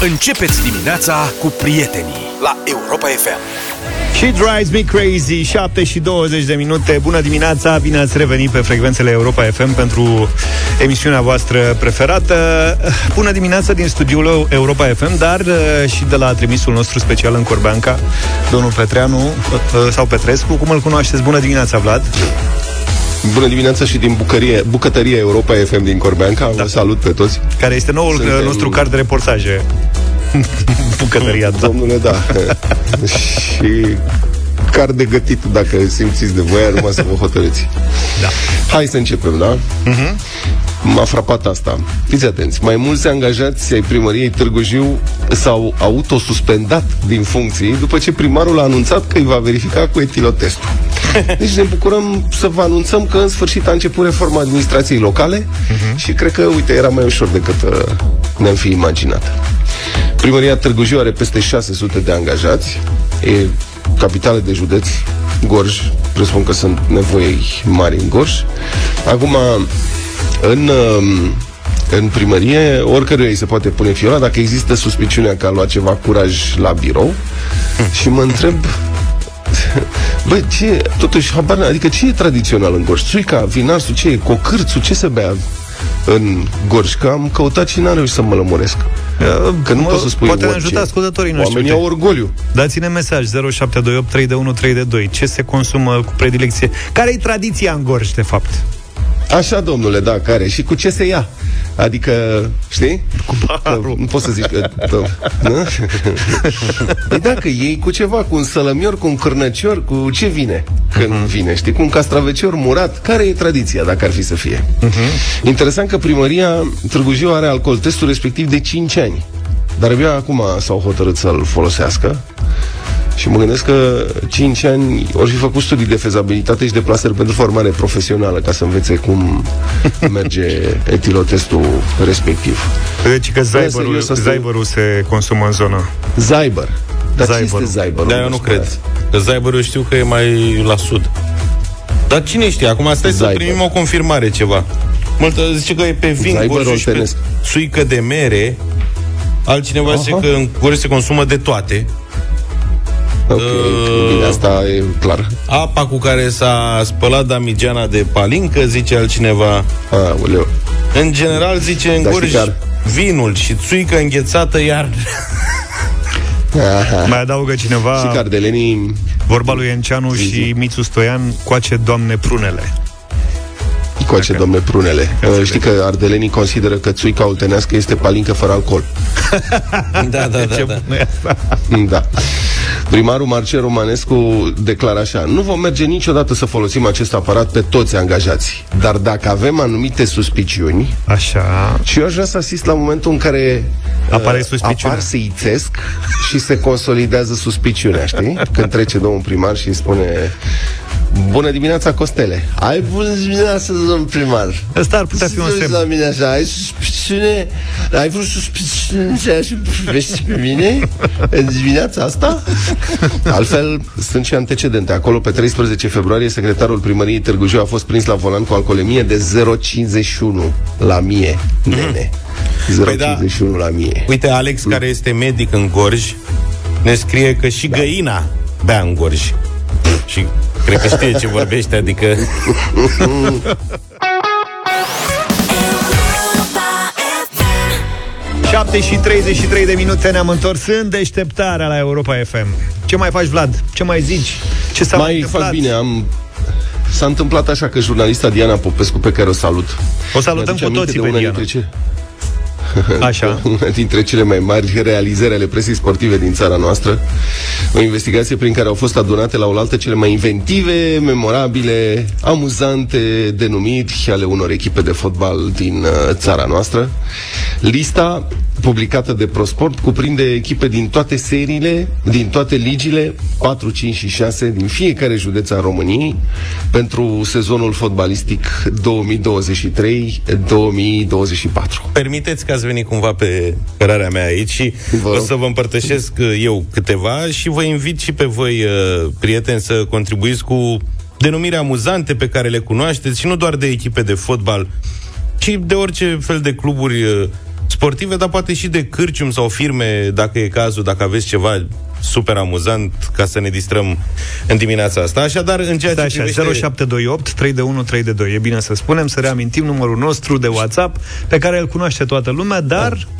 Începeți dimineața cu prietenii la Europa FM. She Drives Me Crazy, 7 și 20 de minute. Bună dimineața, bine ați revenit pe frecvențele Europa FM pentru emisiunea voastră preferată. Bună dimineața din studioul Europa FM, dar uh, și de la trimisul nostru special în Corbeanca, domnul Petreanu, uh, sau Petrescu, cum îl cunoașteți? Bună dimineața, Vlad! Bună dimineața și din bucărie, bucătăria Europa FM din Corbeanca. Da. Vă salut pe toți. Care este noul uh, Suntem... nostru card de reportaje. bucătăria, da. Domnule, da. și car de gătit, dacă simțiți de voie, numai să vă hotărâți. Da. Hai să începem, da? Uh-huh. M-a frapat asta. Fiți atenți. Mai mulți angajați ai primăriei Târgu Jiu s-au autosuspendat din funcții după ce primarul a anunțat că îi va verifica cu etilotestul. Deci ne bucurăm să vă anunțăm că în sfârșit a început reforma administrației locale uh-huh. și cred că, uite, era mai ușor decât uh, ne-am fi imaginat. Primăria Târgu Jiu are peste 600 de angajați. E capitală de județ, Gorj. Presupun că sunt nevoi mari în Gorj. Acum, în, um, în primărie, oricăruia îi se poate pune fiola dacă există suspiciunea că a luat ceva curaj la birou și mă întreb Băi, ce, totuși, habar, adică ce e tradițional în Gorj? Țuica, vinarsul, ce e? Cocârțul, ce se bea în Gorj? Că am căutat și n-am reușit să mă lămuresc. Că nu poți să spui Poate ne ajuta ascultătorii noștri. Oamenii au orgoliu. Dați-ne mesaj 0728 321 322. Ce se consumă cu predilecție? Care e tradiția în Gorj, de fapt? Așa, domnule, da, care? Și cu ce se ia? Adică, știi? Cu paharul. Nu pot să zic că... Nu? Păi dacă iei cu ceva, cu un sălămior, cu un cârnăcior, cu ce vine când uh-huh. vine, știi? Cu un castravecior murat. Care e tradiția, dacă ar fi să fie? Uh-huh. Interesant că primăria Târgu Jiu are alcool testul respectiv de 5 ani. Dar abia acum s-au hotărât să-l folosească. Și mă gândesc că 5 ani ori fi făcut studii de fezabilitate și de plasări pentru formare profesională ca să învețe cum merge etilotestul respectiv. Deci că Zyberul, Zyberul se consumă în zonă. Zyber. Dar Zyber. ce este Zyberul? Da, eu nu cred. Că Zyberul știu că e mai la sud. Dar cine știe? Acum stai Zyber. să primim o confirmare ceva. Multă zice că e pe vin, și pe suică de mere. Altcineva Aha. zice că în Gorj se consumă de toate. Ok, uh, bine, asta e clar. Apa cu care s-a spălat damigeana de palincă, zice altcineva. Aoleu. În general, zice în Gorj, vinul și țuică înghețată iar... Aha. Mai adaugă cineva Și cardelenii Vorba lui Enceanu și Mițu Stoian Coace, doamne, prunele Coace, domne Prunele. Uh, știi că ardelenii consideră că țuica oltenească este palincă fără alcool. da, da, da. da. da. Primarul Marcel Romanescu declară așa Nu vom merge niciodată să folosim acest aparat pe toți angajații Dar dacă avem anumite suspiciuni Așa Și eu aș vrea să asist la momentul în care Apare uh, apar să ițesc și se consolidează suspiciunea, știi? Când trece domnul primar și îi spune Bună dimineața, Costele! Ai bună dimineața, domn primar! Asta ar putea fi un semn. la mine așa, ai suspiciune? Ai vreo suspiciune ce și privești pe mine în dimineața asta? Altfel, sunt și antecedente. Acolo, pe 13 februarie, secretarul primăriei Târgu Jiu a fost prins la volan cu alcoolemie de 0,51 la mie, nene. 0,51 păi da. la mie. Uite, Alex, care este medic în Gorj, ne scrie că și da. găina bea în Gorj. Și cred că știe ce vorbește, adică... 7 și 33 de minute ne-am întors în deșteptarea la Europa FM. Ce mai faci, Vlad? Ce mai zici? Ce s-a mai, mai întâmplat? fac bine, am S-a întâmplat așa că jurnalista Diana Popescu, pe care o salut O salutăm cu toții pe Diana ce... Așa. Una dintre cele mai mari realizări ale presei sportive din țara noastră. O investigație prin care au fost adunate la oaltă cele mai inventive, memorabile, amuzante denumiri ale unor echipe de fotbal din uh, țara noastră. Lista publicată de ProSport cuprinde echipe din toate seriile, din toate ligile, 4, 5 și 6 din fiecare județ al României pentru sezonul fotbalistic 2023-2024. Permiteți că ați venit cumva pe cărarea mea aici și vă o să vă împărtășesc uh, eu câteva și vă invit și pe voi, uh, prieteni, să contribuiți cu denumiri amuzante pe care le cunoașteți și nu doar de echipe de fotbal, ci de orice fel de cluburi uh, sportive, dar poate și de cârcium sau firme, dacă e cazul, dacă aveți ceva super amuzant ca să ne distrăm în dimineața asta. Așadar, în ceea ce așa, privește... 0728 321 322. E bine să spunem, să reamintim numărul nostru de WhatsApp, pe care îl cunoaște toată lumea, dar... Da.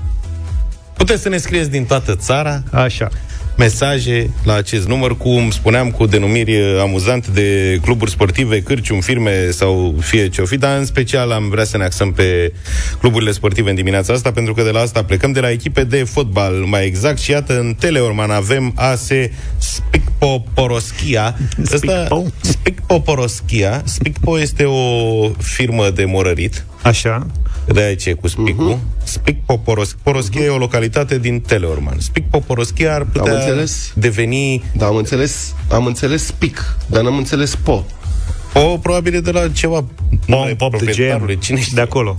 Puteți să ne scrieți din toată țara. Așa mesaje la acest număr, cum spuneam, cu denumiri amuzante de cluburi sportive, cârcium, firme sau fie ce o fi, dar în special am vrea să ne axăm pe cluburile sportive în dimineața asta, pentru că de la asta plecăm de la echipe de fotbal, mai exact, și iată, în Teleorman avem AS Spicpo Poroschia. Spicpo? Spicpo Poroschia. Spicpo este o firmă de morărit. Așa de aici e cu Spicul. Uh-huh. Spic Poporoschia Poroschia uh-huh. e o localitate din Teleorman. Spic Poporoschia ar putea am înțeles. deveni... Da, am înțeles, am înțeles Spic, dar n-am înțeles Po. O, probabil e de la ceva Pom, pop de gem, cine știe? De acolo,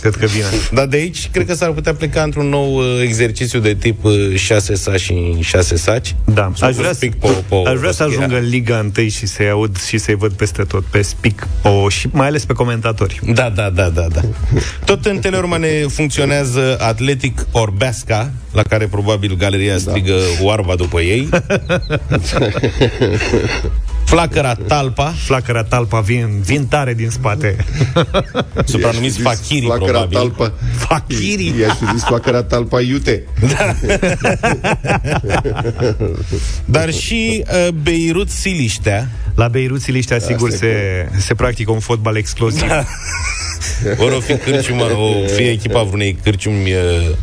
cred că vine. Dar de aici, cred că s-ar putea pleca într-un nou uh, exercițiu de tip uh, 6 saci și 6 saci. Da, aș vrea, speak po, po, aș vrea să ajungă în Liga 1 și să-i aud și să-i văd peste tot, pe Speak Po și mai ales pe comentatori. Da, da, da, da, da. Tot în Teleormane funcționează Atletic Orbesca, la care probabil galeria strigă da. oarba după ei. Flacăra Talpa. Flacăra Talpa vin, vin tare din spate. Supranumiți Fachiri, probabil. Talpa. Fachiri. I-aș fi zis Flacăra Talpa iute. Da. Dar și uh, Beirut Siliștea. La Beirut Siliștea, sigur, se, se practică un fotbal explosiv. Da. Ori o fi cârciumă, o fi echipa vreunei cârciumi uh,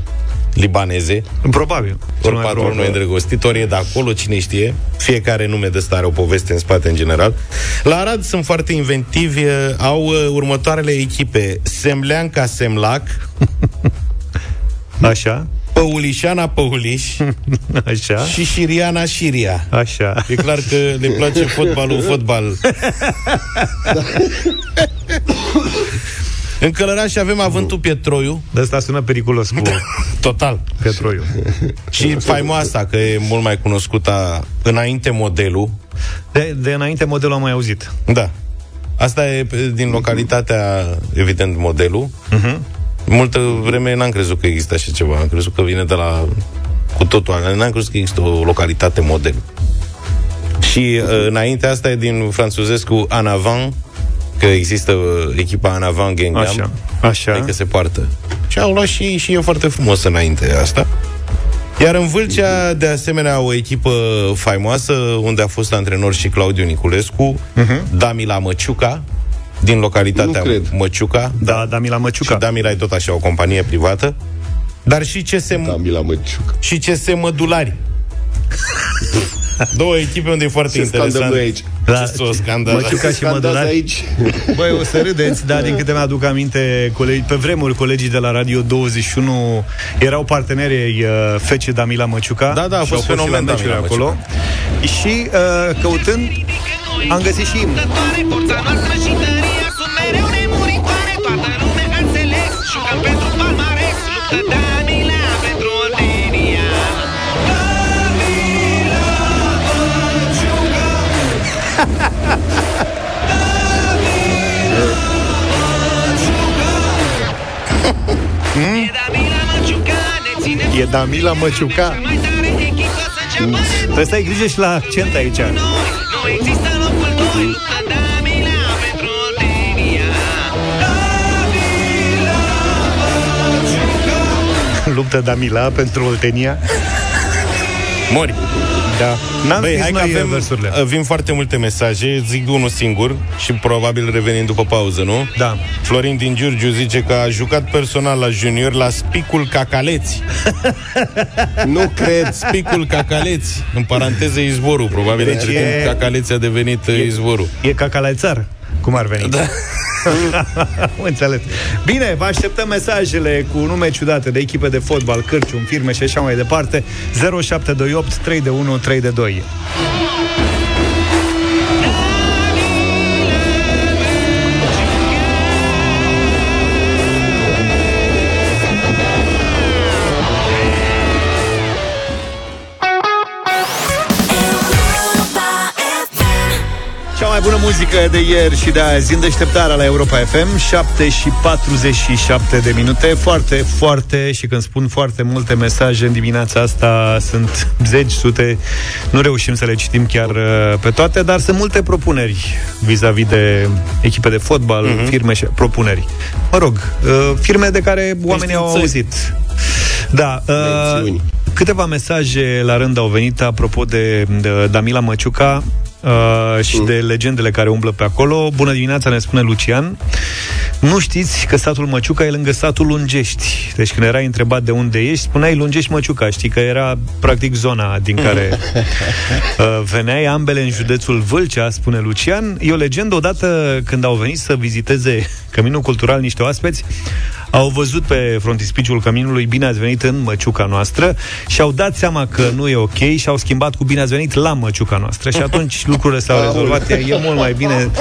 libaneze. Probabil. Ori patronul e îndrăgostit, ori e de acolo, cine știe. Fiecare nume de stare o poveste în spate, în general. La Arad sunt foarte inventivi, au uh, următoarele echipe. Semleanca Semlac. Așa. Păulișana Păuliș Așa Și Șiriana Șiria Așa E clar că le place fotbalul fotbal În Călăraș avem avântul Pietroiu. De asta sună periculos cu... Total. Pietroiu. Și faimoasa, că e mult mai cunoscută înainte modelul. De, de înainte modelul am mai auzit. Da. Asta e din localitatea, evident, modelul. Uh-huh. Multă vreme n-am crezut că există așa ceva. Am crezut că vine de la cu totul. N-am crezut că există o localitate model. Și uh, înainte asta e din franțuzescu Anavan, că există uh, echipa în avant Gengham, așa, așa. Adică se poartă. Și au luat și, și e foarte frumos înainte asta. Iar în Vâlcea, de asemenea, o echipă faimoasă, unde a fost antrenor și Claudiu Niculescu, uh-huh. Damila Măciuca, din localitatea Măciuca. Da, da, Damila Măciuca. Și Damila e tot așa o companie privată. Dar și ce se... Damila Măciuca. Și ce se Mădulari. Două echipe unde e foarte Ce interesant. aici. Da, ce scandal. Măciuca și Mădular. aici. Băi, o să râdeți, dar din câte mi-aduc aminte, colegi, pe vremuri colegii de la Radio 21 erau partenerii uh, Fece Damila Măciuca. Da, da, a fost fenomen Damila acolo. Și uh, căutând, am găsit și imnul. Damila Măciuca. Trebuie să ai grijă și la accent aici. Nu există locul 2 Luptă Damila pentru Oltenia. Mori da. N-am Băi, hai că avem, versurile. Vin foarte multe mesaje, zic unul singur și probabil revenim după pauză, nu? Da. Florin din Giurgiu zice că a jucat personal la junior la Spicul Cacaleți. nu cred. Spicul Cacaleți, în paranteză izvorul, probabil deci între e... timp Cacaleți a devenit e, izvorul. E Cacalețar. Cum ar veni? Da. Înțeles. Bine, vă așteptăm mesajele cu nume ciudate de echipe de fotbal, cârcium, firme și așa mai departe. 0728 3 de 1 3 de 2. Bună muzică de ieri și de azi în deșteptarea la Europa FM 7 și 47 de minute. Foarte, foarte și când spun foarte multe mesaje în dimineața asta Sunt zeci, sute Nu reușim să le citim chiar uh, pe toate Dar sunt multe propuneri vis-a-vis de echipe de fotbal, uh-huh. firme și propuneri. Mă rog, uh, firme de care oamenii au auzit. Da, uh, câteva mesaje la rând au venit apropo de, de Damila Măciuca uh, și mm. de legendele care umblă pe acolo. Bună dimineața, ne spune Lucian. Nu știți că satul Măciuca e lângă satul Lungești. Deci când erai întrebat de unde ești, spuneai Lungești Măciuca. Știi că era practic zona din care uh, veneai ambele în județul Vâlcea, spune Lucian. E o legendă odată când au venit să viziteze Căminul Cultural niște oaspeți, au văzut pe frontispiciul căminului Bine ați venit în măciuca noastră și au dat seama că nu e ok și au schimbat cu Bine ați venit la măciuca noastră și atunci lucrurile s-au rezolvat. E mult mai bine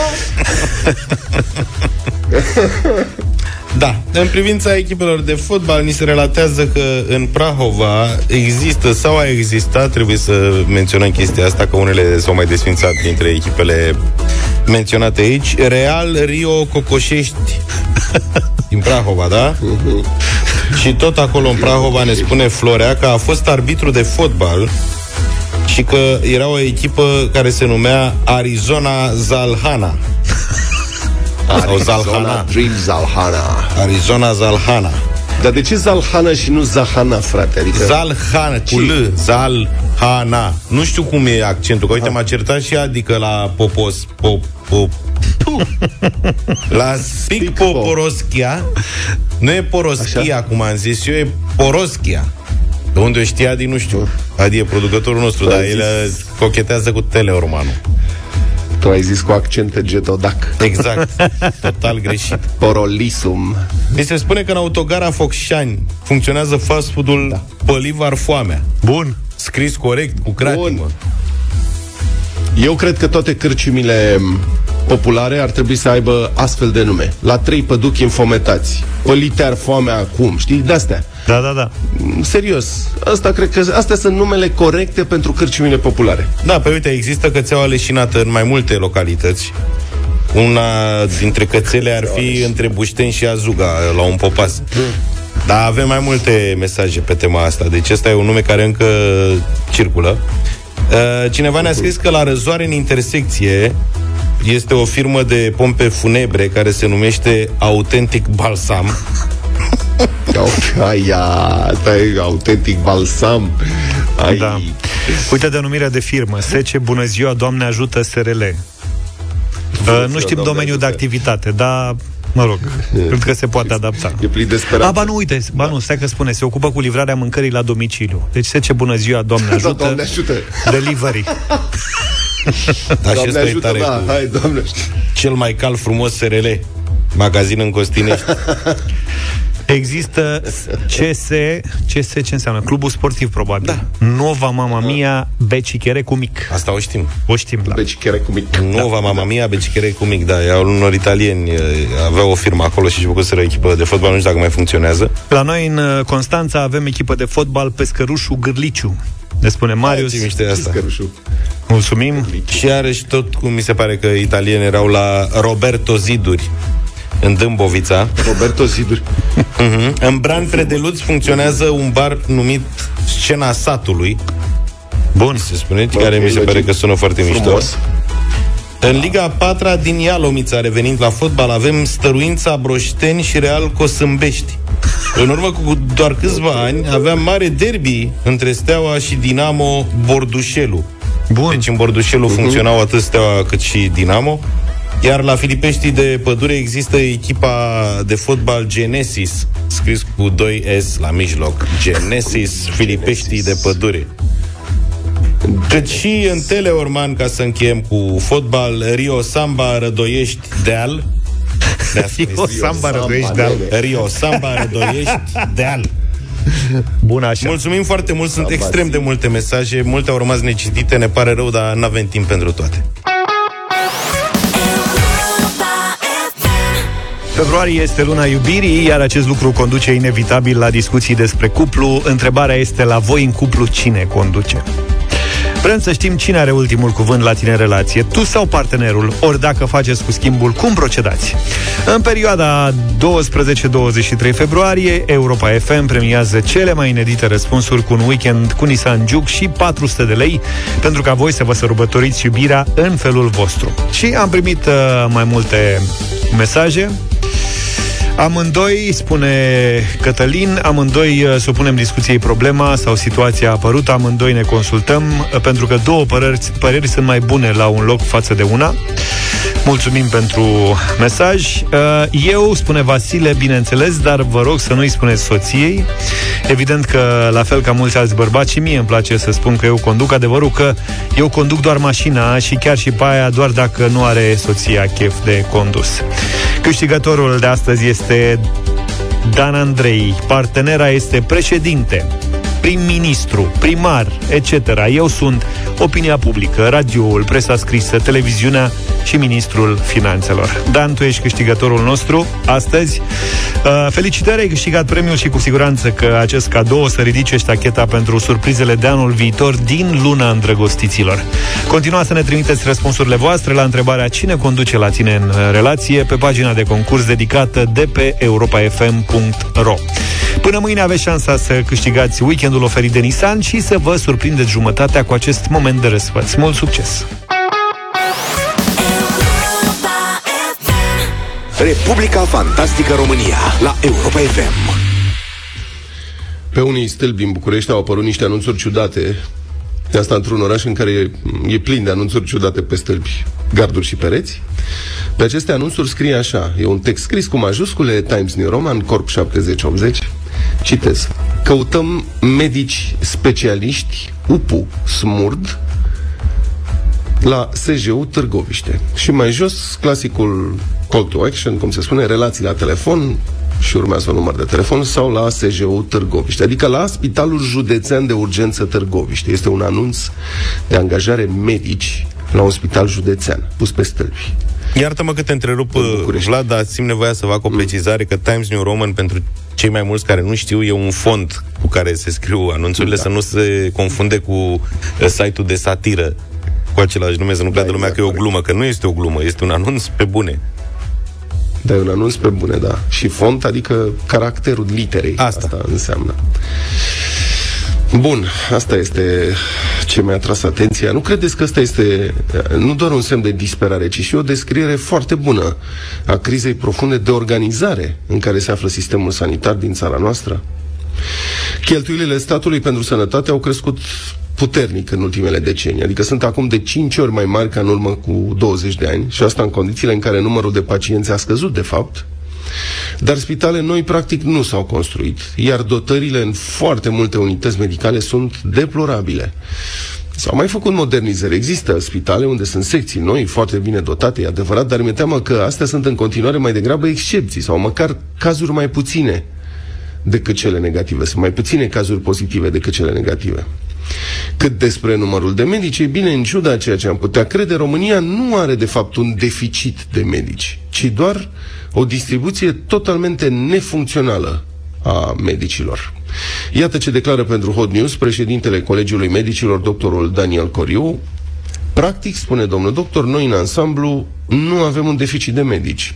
Da, în privința echipelor de fotbal, ni se relatează că în Prahova există sau a existat, trebuie să menționăm chestia asta, că unele s-au mai desfințat dintre echipele menționate aici, Real Rio Cocoșești din Prahova, da? și tot acolo în Prahova ne spune Florea că a fost arbitru de fotbal și că era o echipă care se numea Arizona Zalhana. Sau Zalhana. Dream Zalhana. Arizona Zalhana. Dar de ce Zalhana și nu Zahana, frate? Adică... Zalhana, cu L, Zalhana. Nu știu cum e accentul, că uite, m-a certat și adică la popos, pop, pop, la Spic Poporoschia Nu e Poroschia, Așa? cum am zis eu E Poroschia De unde o știa Adi, nu știu Adi e producătorul nostru, dar el cochetează cu teleormanul tu ai zis cu accent getodac. Exact. Total greșit. Porolisum. Mi se spune că în autogara Focșani funcționează fast food-ul da. Pălivar Foamea. Bun. Scris corect, cu cratimă. Eu cred că toate cârciumile populare ar trebui să aibă astfel de nume. La trei păduchi infometați. Pălitear foamea acum, știi? De-astea. Da, da, da. Serios. Asta cred că astea sunt numele corecte pentru cârciumile populare. Da, pe uite, există cățeaua leșinată în mai multe localități. Una dintre cățele ar fi între Bușteni și Azuga, la un popas. Dar avem mai multe mesaje pe tema asta. Deci ăsta e un nume care încă circulă. Uh, cineva ne-a scris că la răzoare în intersecție este o firmă de pompe funebre care se numește Authentic Balsam. Aia, e autentic balsam. Ai. Da. Uite denumirea de firmă. Sece, bună ziua, Doamne ajută SRL. Uh, nu știm domeniul de activitate, dar Mă rog, cred că se poate adapta. E plin de speranță. A, ba nu, uite, ba nu, stai că spune, se ocupă cu livrarea mâncării la domiciliu. Deci se ce bună ziua, Doamne da, ajută. doamne ajută. Delivery. da, doamne ajută, tare da, hai, doamne. Cel mai cal frumos SRL, magazin în Costinești. Există CS, CS ce înseamnă? Clubul sportiv, probabil. Da. Nova Mama Mia, Becichere cu mic. Asta o știm. O știm, da. Becichere cu mic. Nova da. Mama Mia, Becichere cu mic, da. Au unor italieni, aveau o firmă acolo și făcuseră echipă de fotbal, nu știu dacă mai funcționează. La noi, în uh, Constanța, avem echipă de fotbal Pescărușul Gârliciu. Ne spune Marius. Da, asta. Mulțumim. Și are și tot cum mi se pare că italieni erau la Roberto Ziduri în Dâmbovița. Roberto Ziduri. Uh-huh. În Bran Predeluț funcționează un bar numit Scena Satului. Bun. Se spune, Bă, care mi se pare că sună foarte frumos. mișto. În Liga 4 din Ialomița, revenind la fotbal, avem Stăruința Broșteni și Real Cosâmbești. În urmă cu doar câțiva ani aveam mare derby între Steaua și Dinamo Bordușelu. Bun. Deci în Bordușelu uh-huh. funcționau atât Steaua cât și Dinamo. Iar la Filipești de Pădure există echipa de fotbal Genesis, scris cu 2S la mijloc. Genesis Filipești de Pădure. Cât și în Teleorman, ca să încheiem cu fotbal, Rio Samba Rădoiești Deal. Rio Samba Rădoiești Deal. Rio Samba Rădoiești Deal. Bun, așa. Mulțumim foarte mult, sunt extrem de multe mesaje, multe au rămas necitite, ne pare rău, dar nu avem timp pentru toate. Februarie este luna iubirii, iar acest lucru conduce inevitabil la discuții despre cuplu. Întrebarea este la voi în cuplu cine conduce? Vrem să știm cine are ultimul cuvânt la tine în relație, tu sau partenerul, ori dacă faceți cu schimbul, cum procedați? În perioada 12-23 februarie, Europa FM premiază cele mai inedite răspunsuri cu un weekend cu Nissan Juke și 400 de lei pentru ca voi să vă sărbătoriți iubirea în felul vostru. Și am primit uh, mai multe mesaje Amândoi, spune Cătălin, amândoi uh, supunem discuției problema sau situația apărută, amândoi ne consultăm, uh, pentru că două păreri, păreri sunt mai bune la un loc față de una. Mulțumim pentru mesaj. Uh, eu, spune Vasile, bineînțeles, dar vă rog să nu-i spuneți soției. Evident că, la fel ca mulți alți bărbați, și mie îmi place să spun că eu conduc. Adevărul că eu conduc doar mașina și chiar și pe aia doar dacă nu are soția chef de condus. Câștigătorul de astăzi este Dan Andrei. Partenera este președinte prim-ministru, primar, etc. Eu sunt opinia publică, radioul, presa scrisă, televiziunea și ministrul finanțelor. Dan, tu ești câștigătorul nostru astăzi. Uh, felicitări, ai câștigat premiul și cu siguranță că acest cadou o să ridice ștacheta pentru surprizele de anul viitor din luna îndrăgostiților. Continuați să ne trimiteți răspunsurile voastre la întrebarea cine conduce la tine în relație pe pagina de concurs dedicată de pe europafm.ro. Până mâine aveți șansa să câștigați weekendul oferit de Nissan și să vă surprindeți jumătatea cu acest moment de răsfăț. Mult succes! Republica Fantastică România la Europa FM. Pe unii stâlpi în București au apărut niște anunțuri ciudate de asta într-un oraș în care e, e plin de anunțuri ciudate pe stâlpi, garduri și pereți. Pe aceste anunțuri scrie așa, e un text scris cu majuscule Times New Roman, Corp 7080, Citez. Căutăm medici specialiști, UPU, SMURD, la SJU Târgoviște. Și mai jos, clasicul call to action, cum se spune, relații la telefon, și urmează un număr de telefon sau la SJU Târgoviște, adică la Spitalul Județean de Urgență Târgoviște. Este un anunț de angajare medici la un spital județean, pus pe stâlpi. Iartă-mă că te întrerup, Vlad, dar simt nevoia să fac o precizare că Times New Roman, pentru cei mai mulți care nu știu, e un font cu care se scriu anunțurile, da. să nu se confunde cu uh, site-ul de satiră cu același nume, să nu creadă da, lumea exact, că e o glumă, că nu este o glumă, este un anunț pe bune. Da, e un anunț pe bune, da. Și font, adică caracterul literei. Asta, asta înseamnă. Bun, asta este ce mi-a tras atenția. Nu credeți că asta este nu doar un semn de disperare, ci și o descriere foarte bună a crizei profunde de organizare în care se află sistemul sanitar din țara noastră? Cheltuielile statului pentru sănătate au crescut puternic în ultimele decenii, adică sunt acum de 5 ori mai mari ca în urmă cu 20 de ani și asta în condițiile în care numărul de pacienți a scăzut de fapt, dar spitale noi, practic, nu s-au construit, iar dotările în foarte multe unități medicale sunt deplorabile. S-au mai făcut modernizări. Există spitale unde sunt secții noi, foarte bine dotate, e adevărat, dar mi-e teamă că astea sunt în continuare mai degrabă excepții sau măcar cazuri mai puține decât cele negative. Sunt mai puține cazuri pozitive decât cele negative. Cât despre numărul de medici, e bine, în ciuda ceea ce am putea crede, România nu are de fapt un deficit de medici, ci doar o distribuție totalmente nefuncțională a medicilor. Iată ce declară pentru Hot News președintele Colegiului Medicilor, doctorul Daniel Coriu. Practic, spune domnul doctor, noi în ansamblu nu avem un deficit de medici.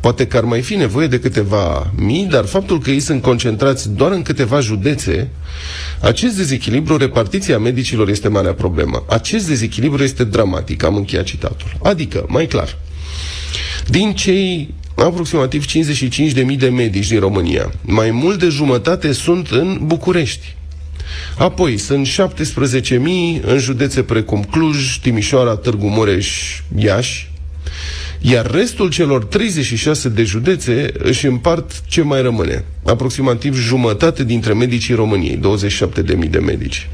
Poate că ar mai fi nevoie de câteva mii, dar faptul că ei sunt concentrați doar în câteva județe, acest dezechilibru, repartiția medicilor este marea problemă. Acest dezechilibru este dramatic, am încheiat citatul. Adică, mai clar, din cei aproximativ 55.000 de medici din România. Mai mult de jumătate sunt în București. Apoi sunt 17.000 în județe precum Cluj, Timișoara, Târgu Mureș, Iași, iar restul celor 36 de județe își împart ce mai rămâne. Aproximativ jumătate dintre medicii României, 27.000 de medici.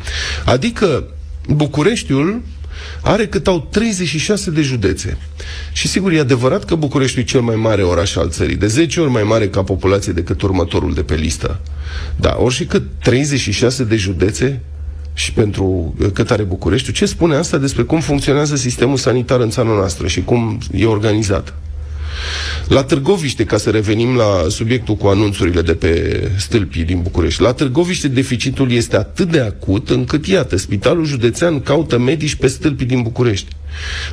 Adică Bucureștiul are cât au 36 de județe. Și sigur, e adevărat că Bucureștiul e cel mai mare oraș al țării, de 10 ori mai mare ca populație decât următorul de pe listă. Da, ori și cât 36 de județe și pentru cât are Bucureștiul, ce spune asta despre cum funcționează sistemul sanitar în țara noastră și cum e organizat? La Târgoviște, ca să revenim la subiectul cu anunțurile de pe stâlpii din București, la Târgoviște deficitul este atât de acut încât, iată, Spitalul Județean caută medici pe stâlpii din București.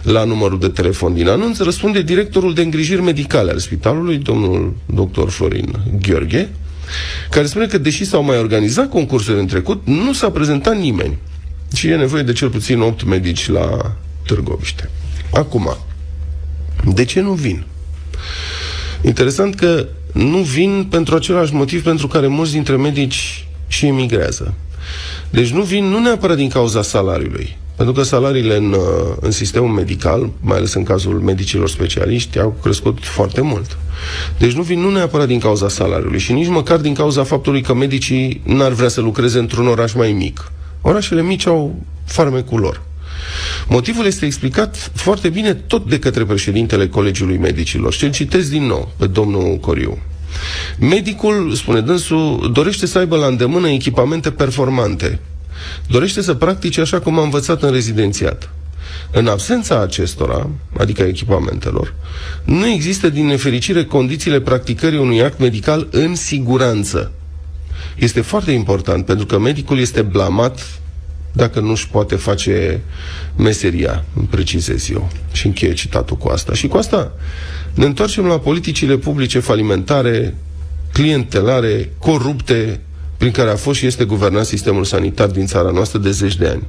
La numărul de telefon din anunț răspunde directorul de îngrijiri medicale al spitalului, domnul dr. Florin Gheorghe, care spune că, deși s-au mai organizat concursuri în trecut, nu s-a prezentat nimeni. Și e nevoie de cel puțin 8 medici la Târgoviște. Acum, de ce nu vin? Interesant că nu vin pentru același motiv pentru care mulți dintre medici și emigrează. Deci nu vin nu neapărat din cauza salariului, pentru că salariile în, uh, în sistemul medical, mai ales în cazul medicilor specialiști, au crescut foarte mult. Deci nu vin nu neapărat din cauza salariului și nici măcar din cauza faptului că medicii n-ar vrea să lucreze într-un oraș mai mic. Orașele mici au farmecul lor. Motivul este explicat foarte bine tot de către președintele Colegiului Medicilor și îl citesc din nou pe domnul Coriu. Medicul, spune dânsul, dorește să aibă la îndemână echipamente performante. Dorește să practice așa cum a învățat în rezidențiat. În absența acestora, adică echipamentelor, nu există din nefericire condițiile practicării unui act medical în siguranță. Este foarte important pentru că medicul este blamat dacă nu-și poate face meseria, îmi precizez eu. Și încheie citatul cu asta. Și cu asta ne întoarcem la politicile publice falimentare, clientelare, corupte, prin care a fost și este guvernat sistemul sanitar din țara noastră de zeci de ani.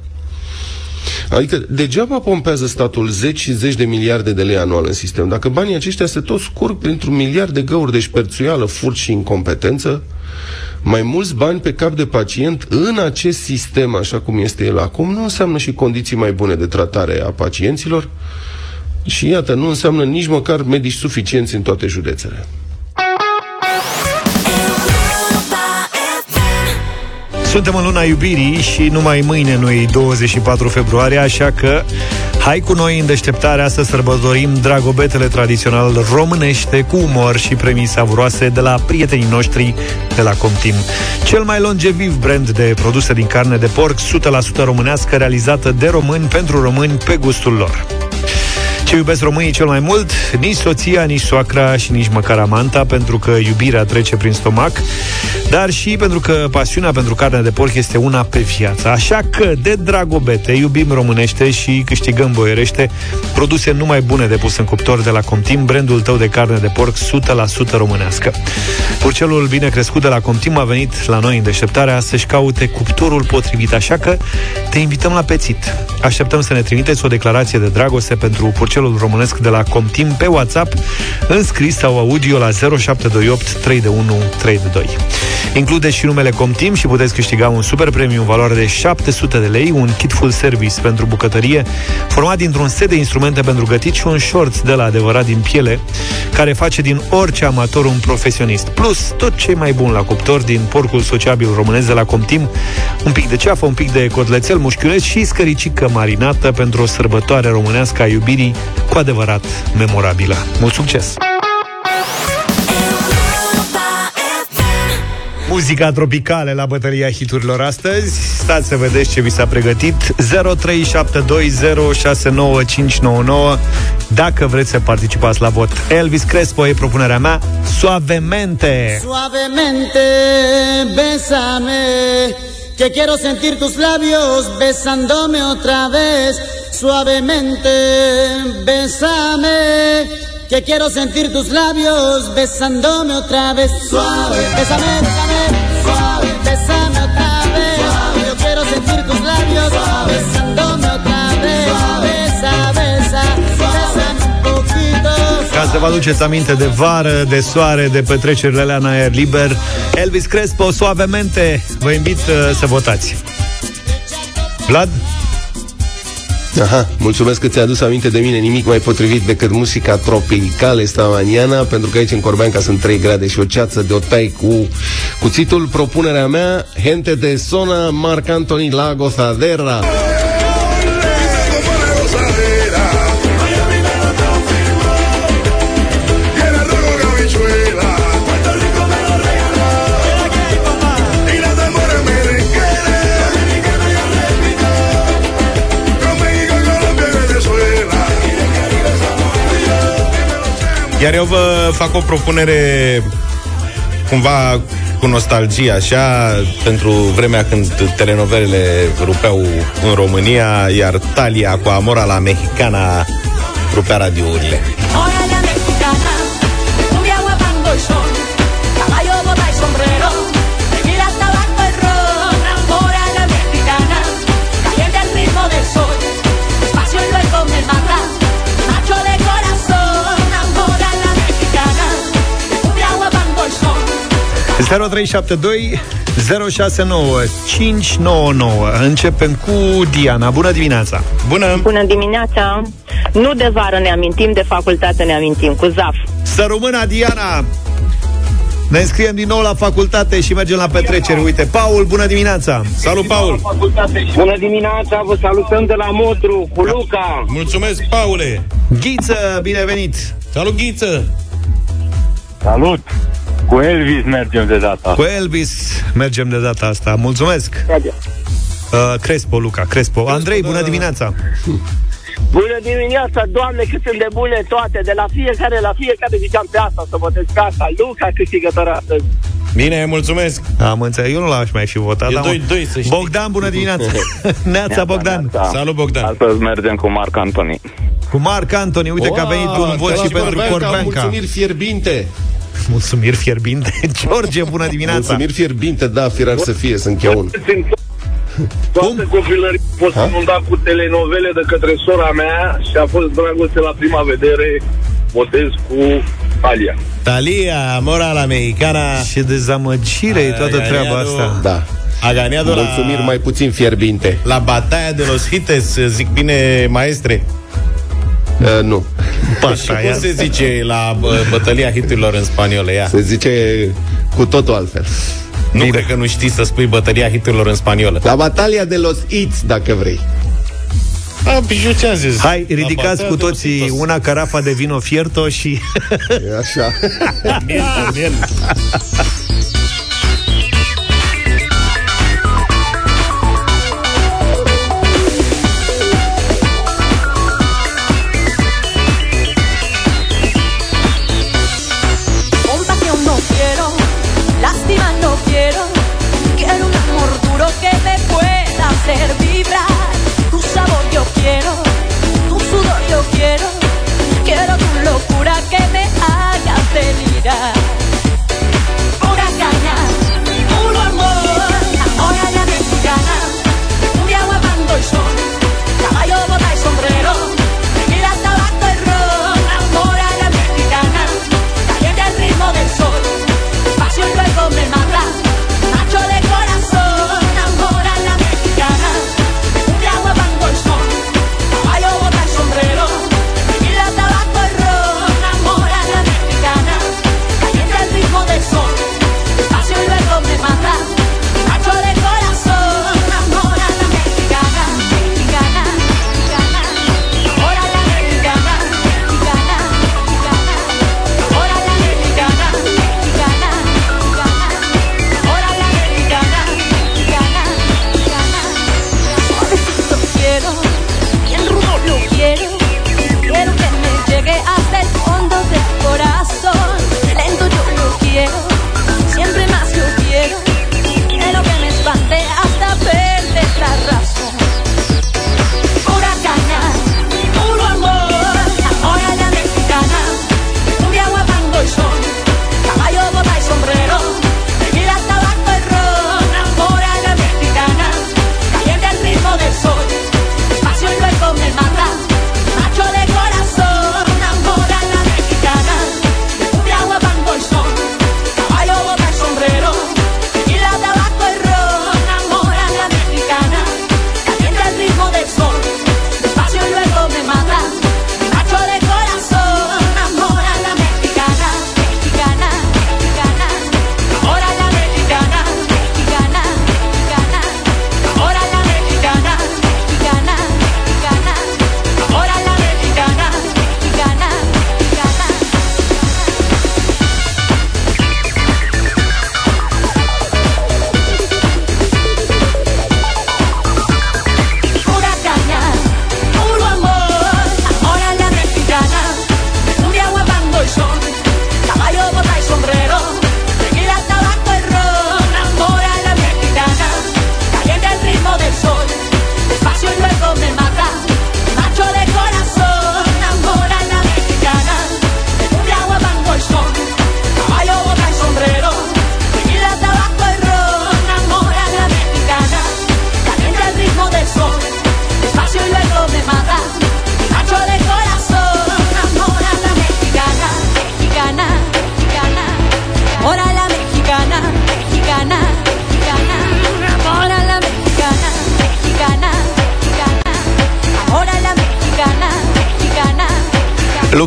Adică degeaba pompează statul zeci și zeci de miliarde de lei anual în sistem. Dacă banii aceștia se tot scurg printr-un miliard de găuri de șperțuială, furt și incompetență, mai mulți bani pe cap de pacient în acest sistem, așa cum este el acum, nu înseamnă și condiții mai bune de tratare a pacienților și iată, nu înseamnă nici măcar medici suficienți în toate județele. Suntem în luna iubirii și numai mâine nu e 24 februarie, așa că hai cu noi în deșteptarea să sărbătorim dragobetele tradițional românește cu umor și premii savuroase de la prietenii noștri de la Comtim. Cel mai longeviv brand de produse din carne de porc 100% românească realizată de români pentru români pe gustul lor. Ce iubesc românii cel mai mult? Nici soția, nici soacra și nici măcar amanta, pentru că iubirea trece prin stomac, dar și pentru că pasiunea pentru carne de porc este una pe viață. Așa că, de dragobete, iubim românește și câștigăm boierește produse numai bune de pus în cuptor de la Comtim, brandul tău de carne de porc 100% românească. Purcelul bine crescut de la Comtim a venit la noi în deșteptarea să-și caute cuptorul potrivit, așa că te invităm la pețit. Așteptăm să ne trimiteți o declarație de dragoste pentru purcelul celul românesc de la Comtim pe WhatsApp, în scris sau audio la 0728 321 322. Include și numele Comtim și puteți câștiga un super premiu în valoare de 700 de lei, un kit full service pentru bucătărie, format dintr-un set de instrumente pentru gătit și un short de la adevărat din piele, care face din orice amator un profesionist. Plus, tot ce mai bun la cuptor din porcul sociabil românesc de la Comtim, un pic de ceafă, un pic de cotlețel mușchiuleț și scăricică marinată pentru o sărbătoare românească a iubirii cu adevărat memorabilă. Mult succes! Muzica tropicală la bătălia hiturilor astăzi. Stați să vedeți ce vi s-a pregătit. 0372069599 dacă vreți să participați la vot. Elvis Crespo e propunerea mea. Suavemente! Suavemente, besame Que quiero sentir tus labios besándome otra vez suavemente, bésame, que quiero sentir tus labios besándome otra vez. Suave, bésame, bésame, suave, bésame otra vez. Suave. Yo quiero sentir tus labios suave. besándome otra vez. Suave. Besa, besa, bésame un poquito. Ca să vă aduceți aminte de vară, de soare, de petrecerile alea în aer liber, Elvis Crespo, suavemente, vă invit uh, să votați. Vlad? Aha, mulțumesc că ți-a adus aminte de mine. Nimic mai potrivit decât muzica tropicală Stamaniana Pentru că aici în Corbeanca sunt 3 grade și o ceață de o tai cu cuțitul. Propunerea mea, Gente de Sona, Marc Antoni La Gozadera Iar eu vă fac o propunere cumva cu nostalgie, așa, pentru vremea când telenovelele rupeau în România, iar Talia cu Amora la Mexicana rupea radiourile. 0372 069 599. Începem cu Diana. Bună dimineața! Bună! Bună dimineața! Nu de vară ne amintim, de facultate ne amintim, cu ZAF. Să rămână, Diana! Ne înscriem din nou la facultate și mergem la petreceri. Uite, Paul, bună dimineața! Salut, Paul! Bună dimineața, vă salutăm de la Modru, cu Luca! Mulțumesc, Paule! Ghiță, binevenit! Salut, Ghiță! Salut! Cu Elvis mergem de data Cu Elvis mergem de data asta. Mulțumesc! Uh, Crespo, Luca, Crespo. Andrei, bună dimineața! Bună dimineața, doamne, cât sunt de bune toate De la fiecare, la fiecare ziceam pe asta Să votez pe asta, Luca câștigător astăzi Bine, mulțumesc. Am înțeles, eu nu l-aș mai fi votat. E 2-2, să știi. Bogdan, bună dimineața. Neața, Bogdan. Neața. Salut, Bogdan. Astăzi mergem cu Marc Antoni. Cu Marc Antoni, uite că a venit un vot și pentru Corbeanca. Mulțumiri fierbinte. Mulțumiri fierbinte. George, bună dimineața. Mulțumiri fierbinte, da, firar să fie, sunt cheaun. Toată copilării a fost inundat cu telenovele de către sora mea Și a fost dragoste la prima vedere Botez cu Alia Talia, Amora la Mexicana. Ce dezamăgire e toată Ai, treaba ai, asta. Da. A ganado la, Mulțumiri mai puțin fierbinte. la bataia de los hites, zic bine, maestre. Uh, nu. Așa, Cum ia. se zice la bă, bătălia hiturilor în spaniolă? Ia. Se zice cu totul altfel. Nu cred că nu știi să spui bătălia hiturilor în spaniolă. La batalia de los It's, dacă vrei. A, și eu ce-am zis? Hai, La ridicați bataia cu de los toții hitos. una carafa de vino fierto și... E așa. Miel, miel.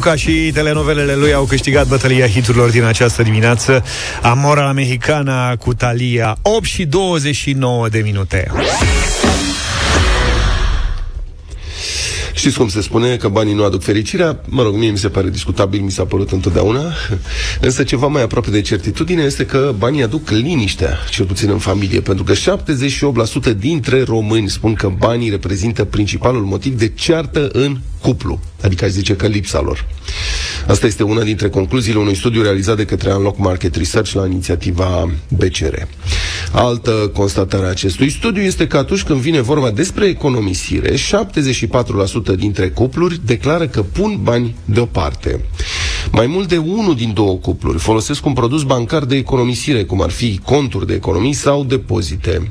Luca și telenovelele lui au câștigat bătălia hiturilor din această dimineață. Amora la Mexicana cu Talia 8 și 29 de minute. Știți cum se spune că banii nu aduc fericirea? Mă rog, mie mi se pare discutabil, mi s-a părut întotdeauna. Însă ceva mai aproape de certitudine este că banii aduc liniștea, cel puțin în familie, pentru că 78% dintre români spun că banii reprezintă principalul motiv de ceartă în cuplu, adică aș zice că lipsa lor. Asta este una dintre concluziile unui studiu realizat de către Unlock Market Research la inițiativa BCR. Altă constatare a acestui studiu este că atunci când vine vorba despre economisire, 74% dintre cupluri declară că pun bani deoparte. Mai mult de unul din două cupluri folosesc un produs bancar de economisire, cum ar fi conturi de economii sau depozite.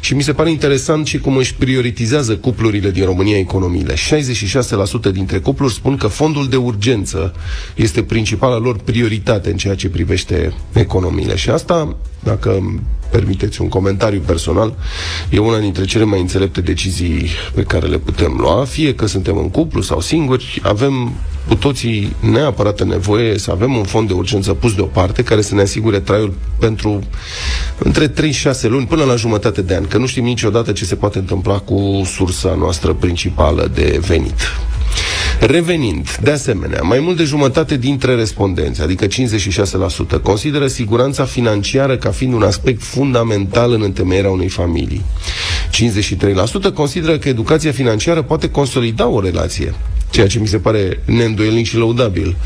Și mi se pare interesant și cum își prioritizează cuplurile din România economiile. 66% dintre cupluri spun că fondul de urgență este principala lor prioritate în ceea ce privește economiile. Și asta, dacă permiteți un comentariu personal, e una dintre cele mai înțelepte decizii pe care le putem lua, fie că suntem în cuplu sau singuri, avem cu toții neapărat nevoie să avem un fond de urgență pus deoparte care să ne asigure traiul pentru între 3-6 luni până la jumătate de an, că nu știm niciodată ce se poate întâmpla cu sursa noastră principală de venit. Revenind, de asemenea, mai mult de jumătate dintre respondenți, adică 56%, consideră siguranța financiară ca fiind un aspect fundamental în întemeierea unei familii. 53% consideră că educația financiară poate consolida o relație ceea ce mi se pare neîndoielnic și lăudabil.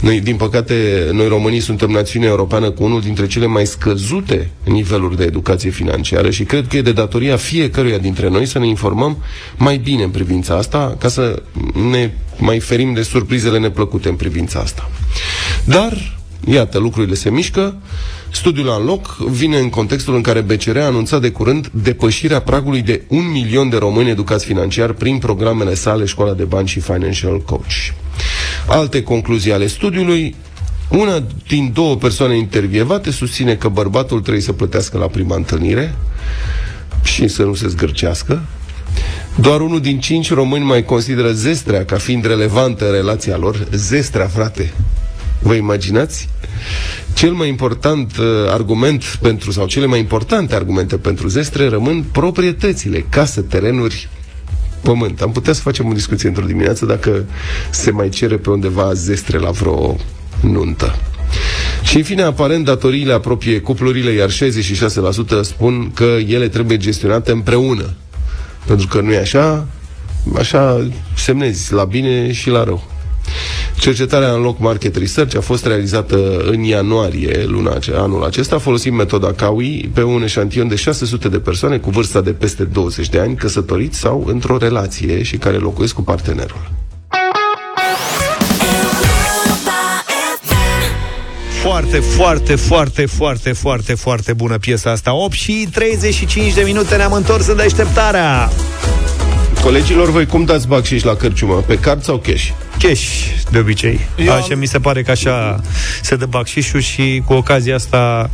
Noi, din păcate, noi românii suntem națiunea europeană cu unul dintre cele mai scăzute niveluri de educație financiară și cred că e de datoria fiecăruia dintre noi să ne informăm mai bine în privința asta, ca să ne mai ferim de surprizele neplăcute în privința asta. Dar, iată, lucrurile se mișcă, Studiul în loc vine în contextul în care BCR a anunțat de curând depășirea pragului de un milion de români educați financiar prin programele sale Școala de Bani și Financial Coach. Alte concluzii ale studiului una din două persoane intervievate susține că bărbatul trebuie să plătească la prima întâlnire și să nu se zgârcească. Doar unul din cinci români mai consideră zestrea ca fiind relevantă în relația lor. Zestrea, frate. Vă imaginați? Cel mai important uh, argument pentru, sau cele mai importante argumente pentru zestre rămân proprietățile, casă, terenuri, pământ. Am putea să facem o discuție într-o dimineață dacă se mai cere pe undeva zestre la vreo nuntă. Și în fine, aparent, datoriile apropie cuplurile, iar 66% spun că ele trebuie gestionate împreună. Pentru că nu e așa, așa semnezi la bine și la rău. Cercetarea în loc Market Research a fost realizată în ianuarie luna anul acesta, folosind metoda CAUI pe un eșantion de 600 de persoane cu vârsta de peste 20 de ani, căsătoriți sau într-o relație și care locuiesc cu partenerul. Foarte, foarte, foarte, foarte, foarte, foarte bună piesa asta 8 și 35 de minute ne-am întors în deșteptarea Colegilor, voi cum dați bacșiș la cărciumă? Pe card sau cash? Cash, de obicei. Eu așa am... mi se pare că așa se dă bacșișul și cu ocazia asta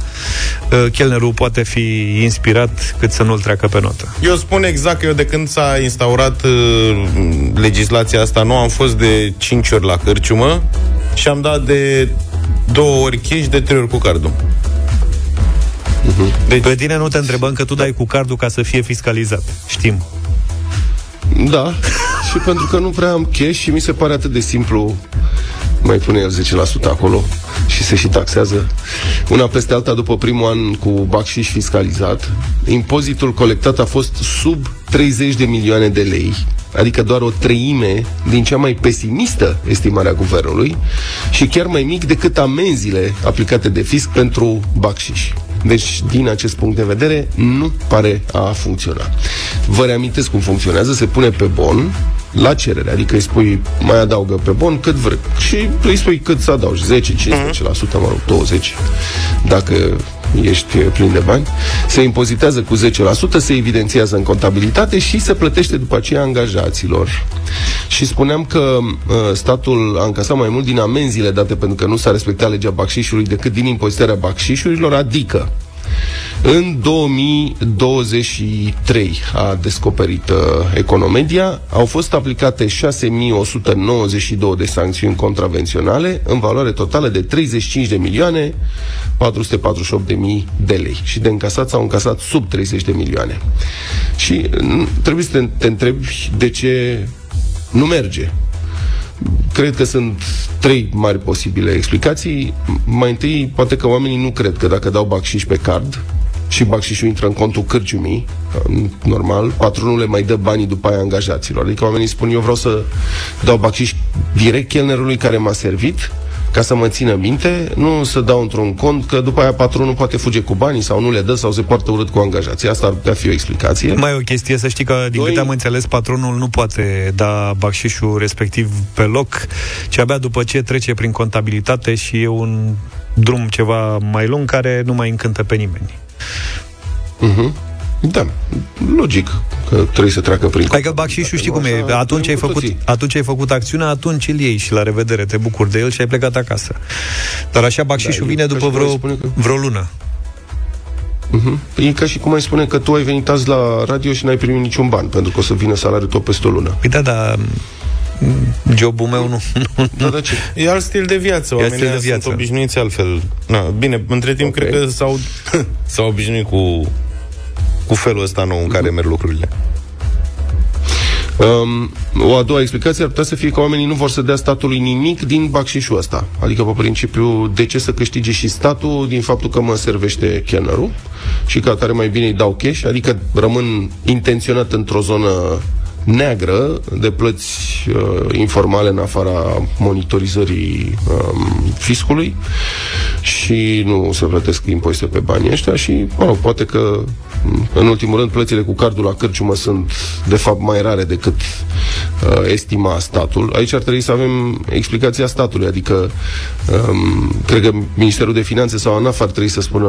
uh, chelnerul poate fi inspirat cât să nu-l treacă pe notă. Eu spun exact că eu de când s-a instaurat uh, legislația asta nu am fost de 5 ori la cărciumă și am dat de două ori cash, de trei ori cu cardul. Uh-huh. Deci... Pe tine nu te întrebăm că tu dai cu cardul ca să fie fiscalizat. Știm. Da, și pentru că nu prea am cash și mi se pare atât de simplu mai pune el 10% acolo și se și taxează. Una peste alta, după primul an cu bacșiș fiscalizat, impozitul colectat a fost sub 30 de milioane de lei, adică doar o treime din cea mai pesimistă estimare a guvernului și chiar mai mic decât amenziile aplicate de fisc pentru bacșiș. Deci, din acest punct de vedere, nu pare a funcționa. Vă reamintesc cum funcționează, se pune pe bon, la cerere, adică îi spui, mai adaugă pe bon cât vrei și îi spui cât să adaugi, 10, 15%, mă rog, 20, dacă ești plin de bani, se impozitează cu 10%, se evidențiază în contabilitate și se plătește după aceea angajaților. Și spuneam că uh, statul a încasat mai mult din amenziile date pentru că nu s-a respectat legea bacșișului decât din impozitarea bacșișurilor, adică În 2023 a descoperit uh, Economedia, au fost aplicate 6192 de sancțiuni contravenționale în valoare totală de 35 de milioane 448 de mii de lei și de încasat s-au încasat sub 30 de milioane. Și mm, trebuie să te, te întrebi de ce nu merge Cred că sunt trei mari posibile explicații. Mai întâi, poate că oamenii nu cred că dacă dau bacșiș pe card, și bacșișul intră în contul cârciumii, normal, patronul le mai dă banii după aia angajaților. Adică oamenii spun, eu vreau să dau bacșiș direct chelnerului care m-a servit, ca să mă țină minte, nu să dau într-un cont că după aia patronul poate fuge cu banii sau nu le dă sau se poartă urât cu angajații. Asta ar putea fi o explicație. Mai o chestie, să știi că, din Doi... câte am înțeles, patronul nu poate da bacșișul respectiv pe loc, ci abia după ce trece prin contabilitate și e un drum ceva mai lung care nu mai încântă pe nimeni. Uh-huh. Da, logic că trebuie să treacă prin... Hai că bacșișul știi cum e, atunci ai, făcut, atunci ai făcut acțiunea, atunci îl iei și la revedere, te bucuri de el și ai plecat acasă. Dar așa bacșișul da, vine după vreo, că... vreo lună. Uh-huh. E ca și cum ai spune că tu ai venit azi la radio și n-ai primit niciun ban, pentru că o să vină salariul tot peste o lună. Păi da, dar jobul meu nu. Da, da, ce? E alt stil de viață. Oamenii stil de viață. sunt obișnuiți altfel. Na, bine, între timp okay. cred că s-au, s-au obișnuit cu cu felul ăsta nou în care merg lucrurile. Um, o a doua explicație ar putea să fie că oamenii nu vor să dea statului nimic din bacșișul ăsta. Adică, pe principiu, de ce să câștige și statul din faptul că mă servește chelnerul și ca care mai bine îi dau cash, adică rămân intenționat într-o zonă neagră de plăți uh, informale în afara monitorizării um, fiscului și nu se plătesc impozite pe banii ăștia și, mă rog, poate că în ultimul rând, plățile cu cardul la cărciumă sunt, de fapt, mai rare decât uh, estima statul. Aici ar trebui să avem explicația statului, adică um, cred că Ministerul de Finanțe sau ANAF ar trebui să spună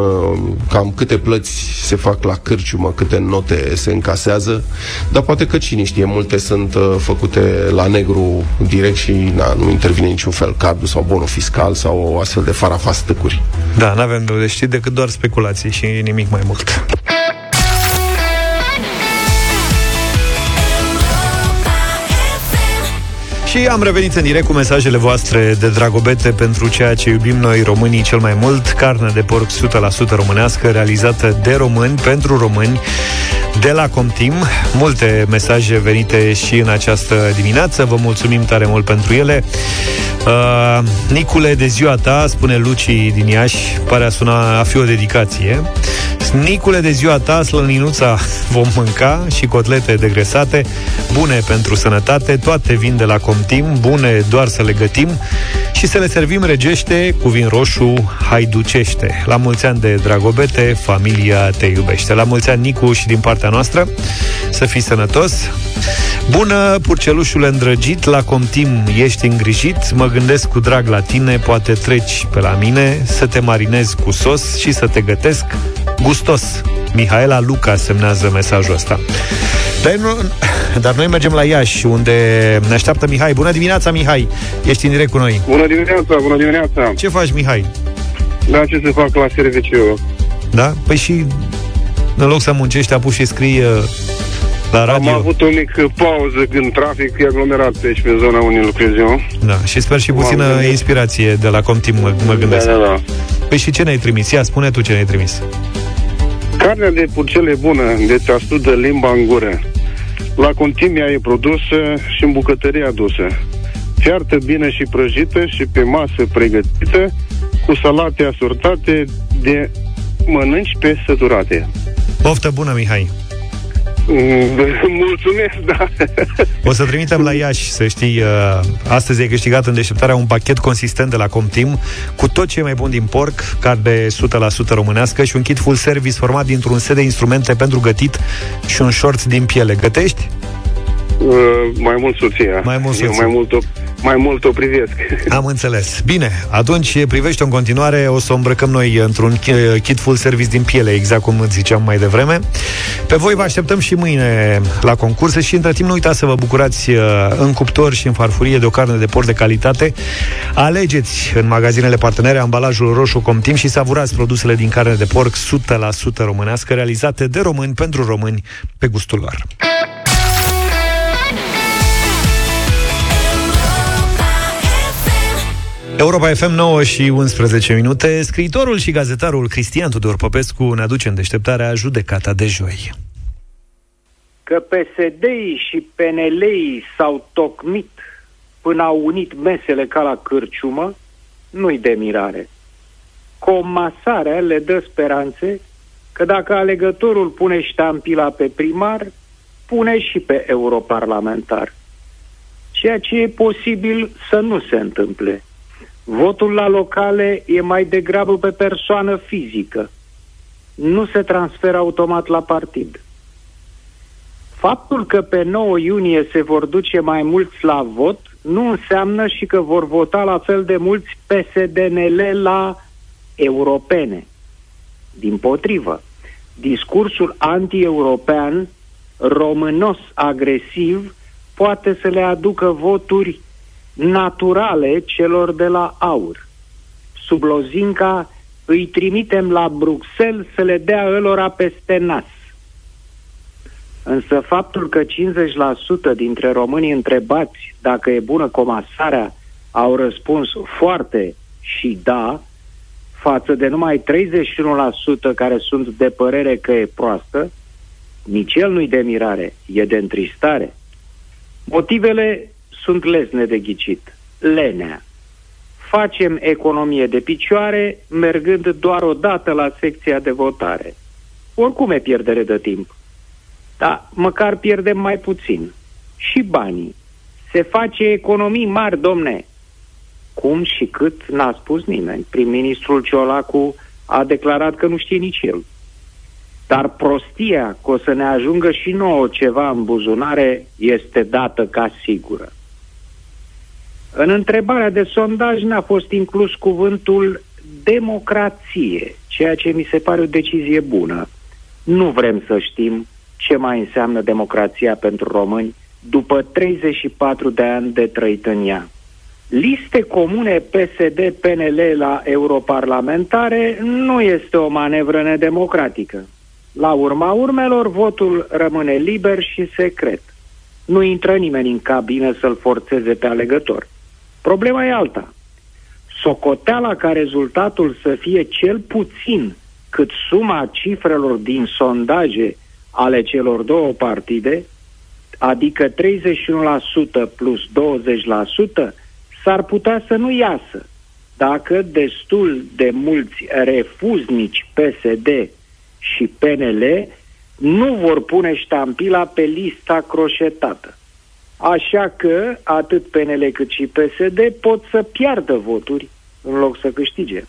cam câte plăți se fac la cărciumă, câte note se încasează, dar poate că cine știe, multe sunt uh, făcute la negru direct și na, nu intervine niciun fel cardul sau bonul fiscal sau o astfel de farafastăcuri. Da, nu avem de știi decât doar speculații și nimic mai mult. Și am revenit în direct cu mesajele voastre de dragobete pentru ceea ce iubim noi românii cel mai mult, carne de porc 100% românească, realizată de români, pentru români, de la Comtim. Multe mesaje venite și în această dimineață, vă mulțumim tare mult pentru ele. Uh, Nicule, de ziua ta, spune Luci din Iași, pare a suna a fi o dedicație. Nicule, de ziua ta, slăninuța vom mânca și cotlete degresate, bune pentru sănătate, toate vin de la Comtim, bune doar să le gătim și să le servim regește cu vin roșu haiducește. La mulți ani de dragobete, familia te iubește. La mulți ani, Nicu, și din partea noastră, să fii sănătos. Bună, purcelușul îndrăgit, la Comtim ești îngrijit, mă gândesc cu drag la tine, poate treci pe la mine, să te marinez cu sos și să te gătesc gustos. Mihaela Luca semnează mesajul ăsta. Dar, nu, dar noi mergem la Iași, unde ne așteaptă Mihai. Bună dimineața, Mihai! Ești în direct cu noi. Bună dimineața, bună dimineața! Ce faci, Mihai? Da, ce să fac la serviciu? Da? Păi și în loc să muncești, apuci și scrii uh, la radio. Am avut o mică pauză când trafic e aglomerat pe aici, pe zona unde lucrez eu. Da, și sper și puțină inspirație de la Comtim, mă, mă gândesc. Da, da, da. Păi și ce ne-ai trimis? Ia, spune tu ce ne-ai trimis. Carnea de purcele bună, de te astudă limba în gură. La Contimia e produsă și în bucătărie adusă. Fiartă bine și prăjită și pe masă pregătită, cu salate asortate de mănânci pe săturate. Poftă bună, Mihai! Mulțumesc, da. O să trimitem la Iași, să știi, uh, astăzi ai câștigat în deșteptarea un pachet consistent de la Comtim cu tot ce e mai bun din porc, carne 100% românească și un kit full service format dintr-un set de instrumente pentru gătit și un short din piele. Gătești? Uh, mai mult soția. Mai mult soția. Eu mai mult o, mai mult o privesc. Am înțeles. Bine, atunci privește în continuare, o să o îmbrăcăm noi într-un kit full service din piele, exact cum îți ziceam mai devreme. Pe voi vă așteptăm și mâine la concurse și între timp nu uitați să vă bucurați uh, în cuptor și în farfurie de o carne de porc de calitate. Alegeți în magazinele partenere ambalajul roșu Comtim și savurați produsele din carne de porc 100% românească, realizate de români pentru români pe gustul lor. Europa FM 9 și 11 minute. Scriitorul și gazetarul Cristian Tudor Popescu ne aduce în deșteptarea judecata de joi. Că psd și pnl s-au tocmit până au unit mesele ca la cârciumă, nu-i de mirare. Comasarea le dă speranțe că dacă alegătorul pune ștampila pe primar, pune și pe europarlamentar. Ceea ce e posibil să nu se întâmple. Votul la locale e mai degrabă pe persoană fizică. Nu se transferă automat la partid. Faptul că pe 9 iunie se vor duce mai mulți la vot nu înseamnă și că vor vota la fel de mulți PSDNL la europene. Din potrivă, discursul anti-european, românos agresiv, poate să le aducă voturi naturale celor de la AUR. Sub lozinca îi trimitem la Bruxelles să le dea ălora peste nas. Însă faptul că 50% dintre românii întrebați dacă e bună comasarea au răspuns foarte și da, față de numai 31% care sunt de părere că e proastă, nici el nu-i de mirare, e de întristare. Motivele sunt lesne de ghicit. Lenea. Facem economie de picioare mergând doar o dată la secția de votare. Oricum e pierdere de timp. Dar măcar pierdem mai puțin. Și banii. Se face economii mari, domne. Cum și cât n-a spus nimeni. Prim-ministrul Ciolacu a declarat că nu știe nici el. Dar prostia că o să ne ajungă și nouă ceva în buzunare este dată ca sigură. În întrebarea de sondaj n-a fost inclus cuvântul democrație, ceea ce mi se pare o decizie bună. Nu vrem să știm ce mai înseamnă democrația pentru români după 34 de ani de trăit în ea. Liste comune PSD-PNL la europarlamentare nu este o manevră nedemocratică. La urma urmelor, votul rămâne liber și secret. Nu intră nimeni în cabină să-l forțeze pe alegător. Problema e alta. Socoteala ca rezultatul să fie cel puțin cât suma cifrelor din sondaje ale celor două partide, adică 31% plus 20%, s-ar putea să nu iasă dacă destul de mulți refuznici PSD și PNL nu vor pune ștampila pe lista croșetată. Așa că atât PNL cât și PSD pot să piardă voturi în loc să câștige.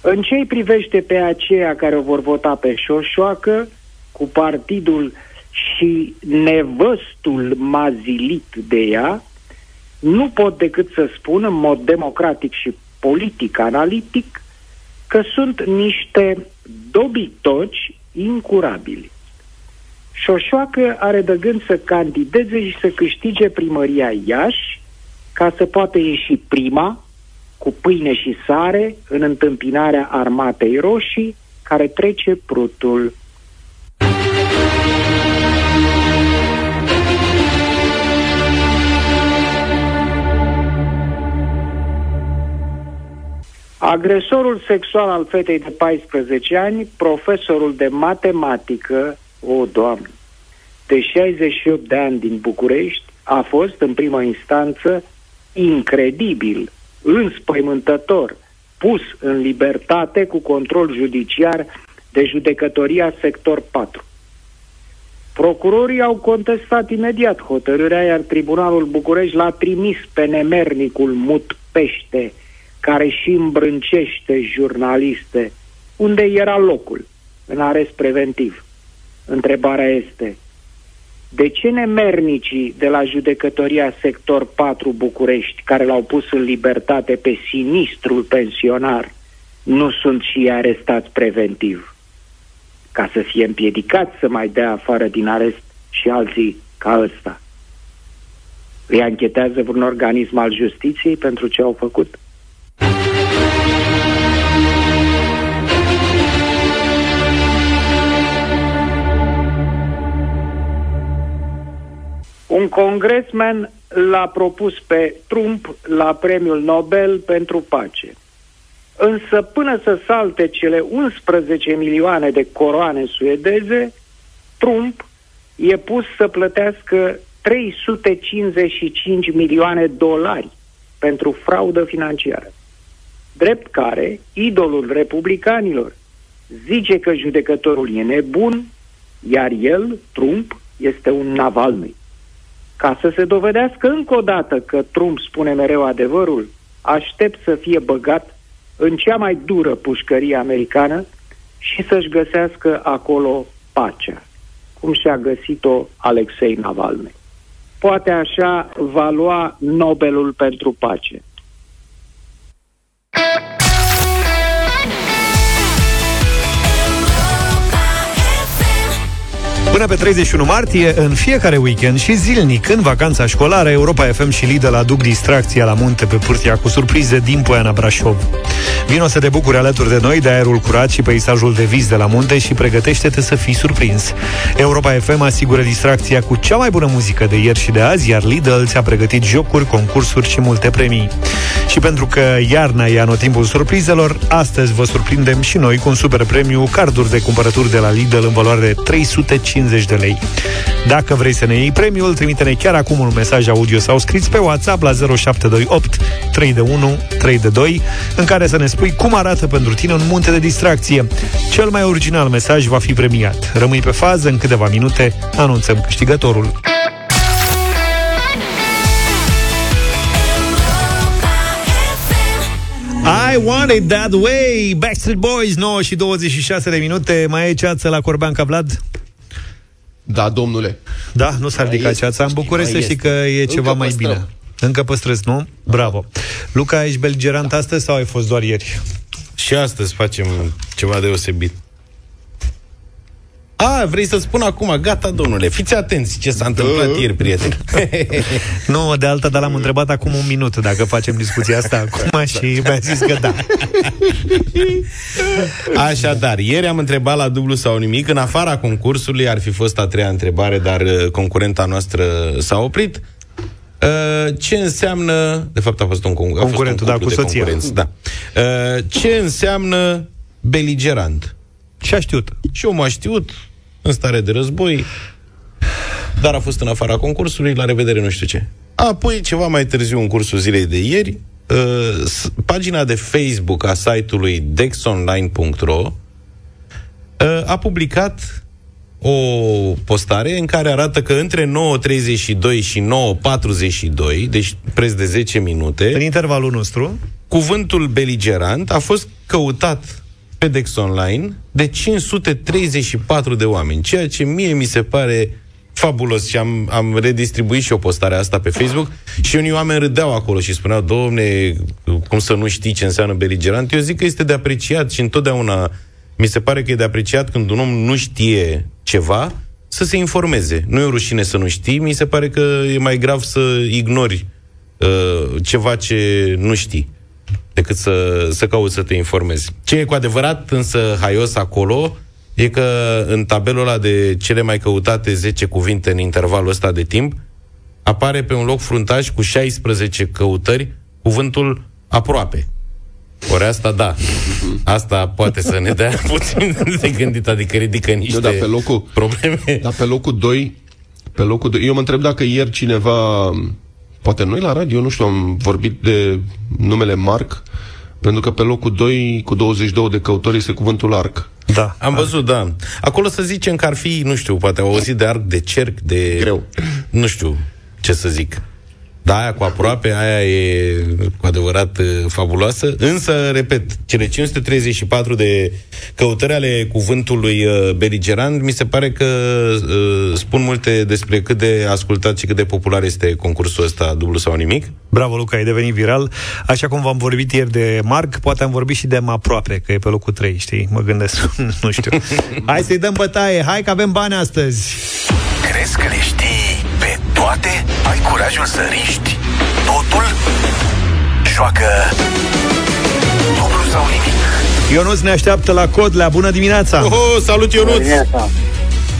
În ce îi privește pe aceia care o vor vota pe șoșoacă, cu partidul și nevăstul mazilit de ea, nu pot decât să spun în mod democratic și politic analitic că sunt niște dobitoci incurabili. Șoșoacă are de gând să candideze și să câștige primăria Iași ca să poată ieși prima, cu pâine și sare, în întâmpinarea armatei roșii, care trece prutul. Agresorul sexual al fetei de 14 ani, profesorul de matematică o, Doamne! De 68 de ani din București a fost, în prima instanță, incredibil, înspăimântător, pus în libertate cu control judiciar de judecătoria sector 4. Procurorii au contestat imediat hotărârea, iar Tribunalul București l-a trimis pe nemernicul Mut Pește, care și îmbrâncește jurnaliste, unde era locul, în arest preventiv. Întrebarea este, De ce nemernicii de la judecătoria sector 4 București, care l-au pus în libertate pe sinistrul pensionar, nu sunt și arestați preventiv? Ca să fie împiedicați să mai dea afară din arest și alții ca ăsta. Îi anchetează vreun organism al justiției pentru ce au făcut? Un congresman l-a propus pe Trump la premiul Nobel pentru pace. Însă până să salte cele 11 milioane de coroane suedeze, Trump e pus să plătească 355 milioane dolari pentru fraudă financiară. Drept care, idolul republicanilor zice că judecătorul e nebun, iar el, Trump, este un Navalny. Ca să se dovedească încă o dată că Trump spune mereu adevărul, aștept să fie băgat în cea mai dură pușcărie americană și să-și găsească acolo pacea, cum și-a găsit-o Alexei Navalny. Poate așa va lua Nobelul pentru pace. Până pe 31 martie, în fiecare weekend și zilnic, în vacanța școlară, Europa FM și Lidl aduc distracția la munte pe pârtia cu surprize din Poiana Brașov. Vino să te bucuri alături de noi de aerul curat și peisajul de vis de la munte și pregătește-te să fii surprins. Europa FM asigură distracția cu cea mai bună muzică de ieri și de azi, iar Lidl ți-a pregătit jocuri, concursuri și multe premii. Și pentru că iarna e anotimpul surprizelor, astăzi vă surprindem și noi cu un super premiu, carduri de cumpărături de la Lidl în valoare de 350 50 de lei. Dacă vrei să ne iei premiul, trimite-ne chiar acum un mesaj audio sau scris pe WhatsApp la 0728 3 de 1 3 de 2 în care să ne spui cum arată pentru tine un munte de distracție. Cel mai original mesaj va fi premiat. Rămâi pe fază, în câteva minute anunțăm câștigătorul. I want it that way Backstreet Boys 9 și 26 de minute Mai e ceață la Corbeanca Vlad? Da, domnule. Da, nu s-a ridicat ceața. În București să știi că e Încă ceva mai păstrăm. bine. Încă păstrezi, nu? Bravo. Luca, ești belgerant astăzi sau ai fost doar ieri? Și astăzi facem ceva deosebit. A, vrei să spun acum, gata, domnule, fiți atenți ce s-a întâmplat uh. ieri, prieteni. nu, de alta, dar l-am întrebat acum un minut dacă facem discuția asta acum și mi-a zis că da. Așadar, ieri am întrebat la dublu sau nimic, în afara concursului ar fi fost a treia întrebare, dar uh, concurenta noastră s-a oprit. Uh, ce înseamnă, de fapt a fost un, concurs, Concurentul, a fost un da, cu soția. Da. Uh, ce înseamnă beligerant? Și a știut. Și omul a știut, în stare de război, dar a fost în afara concursului, la revedere nu știu ce. Apoi, ceva mai târziu, în cursul zilei de ieri, uh, pagina de Facebook a site-ului dexonline.ro uh, a publicat o postare în care arată că între 9.32 și 9.42, deci preț de 10 minute, în intervalul nostru, cuvântul beligerant a fost căutat FedEx Online de 534 de oameni, ceea ce mie mi se pare fabulos și am, am redistribuit și o postare asta pe Facebook și unii oameni râdeau acolo și spuneau, domne, cum să nu știi ce înseamnă beligerant? Eu zic că este de apreciat și întotdeauna mi se pare că e de apreciat când un om nu știe ceva, să se informeze. Nu e o rușine să nu știi, mi se pare că e mai grav să ignori uh, ceva ce nu știi decât să, să cauți să te informezi. Ce e cu adevărat însă haios acolo e că în tabelul ăla de cele mai căutate 10 cuvinte în intervalul ăsta de timp, apare pe un loc fruntaș cu 16 căutări cuvântul aproape. Ori asta da. Asta poate să ne dea puțin de gândit, adică ridică niște da, pe locul, probleme. Dar pe locul 2, pe locul 2, eu mă întreb dacă ieri cineva poate noi la radio, nu știu, am vorbit de numele Marc, pentru că pe locul 2 cu 22 de căutori este cuvântul arc. Da. Am văzut, da. Acolo să zicem că ar fi, nu știu, poate au auzit de arc, de cerc, de... Greu. Nu știu ce să zic. Da, aia cu aproape, aia e cu adevărat uh, fabuloasă. Însă, repet, cele 534 de căutări ale cuvântului uh, beligerant, mi se pare că uh, spun multe despre cât de ascultat și cât de popular este concursul ăsta, dublu sau nimic. Bravo, Luca, ai devenit viral. Așa cum v-am vorbit ieri de Marc, poate am vorbit și de aproape, că e pe locul 3, știi? Mă gândesc, nu știu. Hai să-i dăm bătaie, hai că avem bani astăzi. Crezi că le știi pe toate? Ai curajul să riști totul? Joacă dublu sau nimic. Ionuț ne așteaptă la Codlea. Bună dimineața! Oh, salut, Ionuț!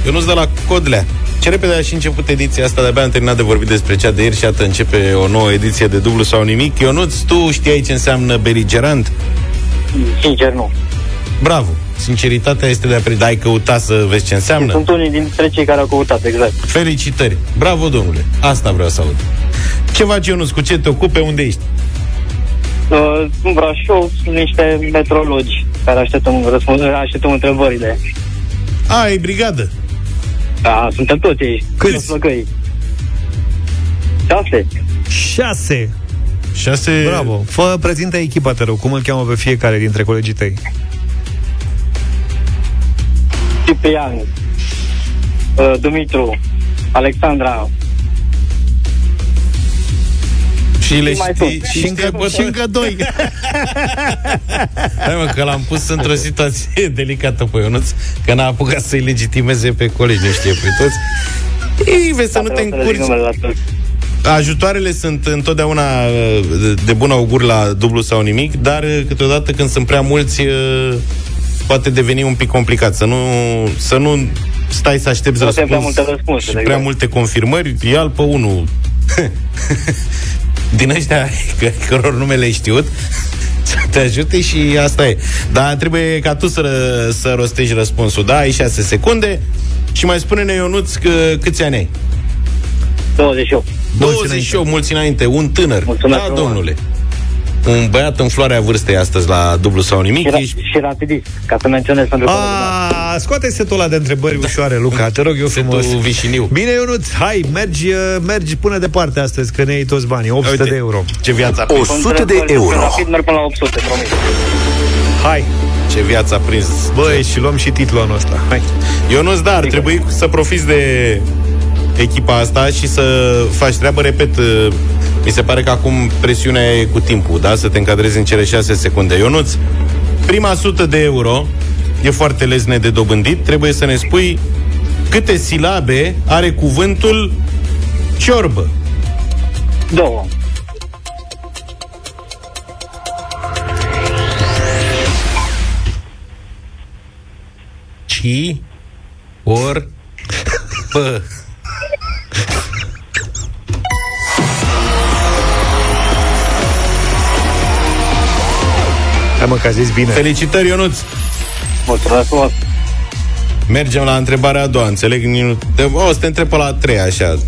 Ionuț de la Codlea. Ce repede a și început ediția asta, de-abia am terminat de vorbit despre cea de ieri și iată începe o nouă ediție de dublu sau nimic. Ionuț, tu știai ce înseamnă beligerant? Sincer, nu. Bravo! Sinceritatea este de a pre... ai căutat să vezi ce înseamnă? Sunt unii dintre cei care au căutat, exact. Felicitări! Bravo, domnule! Asta vreau să aud. Ce faci, Ionuț? Cu ce te ocupe? Unde ești? Uh, în Brașov sunt niște metrologi care așteptăm, răspuns, așteptăm întrebările. A, e brigadă. Da, suntem toți aici. Câți? Flăcăi. Șase. Șase. Șase... Bravo. Fă, prezintă echipa, te rog. Cum îl cheamă pe fiecare dintre colegii tăi? Ciprian. Uh, Dumitru. Alexandra. Și le mai știi, sunt. și, Și încă, și încă doi. Hai mă, că l-am pus într-o situație delicată pe Ionuț, că n-a apucat să-i legitimeze pe colegi, nu știe pe toți. Ei, vezi să nu te încurci. Ajutoarele sunt întotdeauna uh, de- de bun augur la dublu sau nimic, dar uh, câteodată când sunt prea mulți uh, poate deveni un pic complicat. Să nu, să nu stai să aștepți Nu sunt prea răspuns multe răspunsuri, și prea exact. multe confirmări, ia pe unul din ăștia că, căror nume le știut să te ajute și asta e. Dar trebuie ca tu să, ră- să rostești răspunsul. Da, ai 6 secunde și mai spune-ne, Ionuț, că, câți ani ai? 28. 28, mulți înainte, un tânăr. Mulțumesc da, frumos. domnule. Un băiat în floarea vârstei astăzi la dublu sau nimic. Și, ra- Ești... și rapidist, ca să menționez pentru că... A, scoate setul ăla de întrebări ușoare, Luca, te rog eu frumos. Setul vișiniu. Bine, Ionuț, hai, mergi, uh, mergi până departe astăzi, că ne iei toți banii, 800 Uite, de euro. Ce viață a O prins. 100 de euro. Rapid merg până la 800, promis. Hai, Ce viață a prins. băi, și luăm și titlul anul ăsta. Hai. Ionuț, da, ar trebui să profiți de echipa asta și să faci treabă, repet, uh, mi se pare că acum presiunea e cu timpul, da? Să te încadrezi în cele 6 secunde. Ionuț, prima sută de euro e foarte lezne de dobândit, trebuie să ne spui câte silabe are cuvântul ciorbă. Două. Ci or pă. Hai mă, că a zis bine. Felicitări, Ionuț! Mulțumesc frumos. Mergem la întrebarea a doua, înțeleg? Nu- O, să te întreb pe la a treia, așa.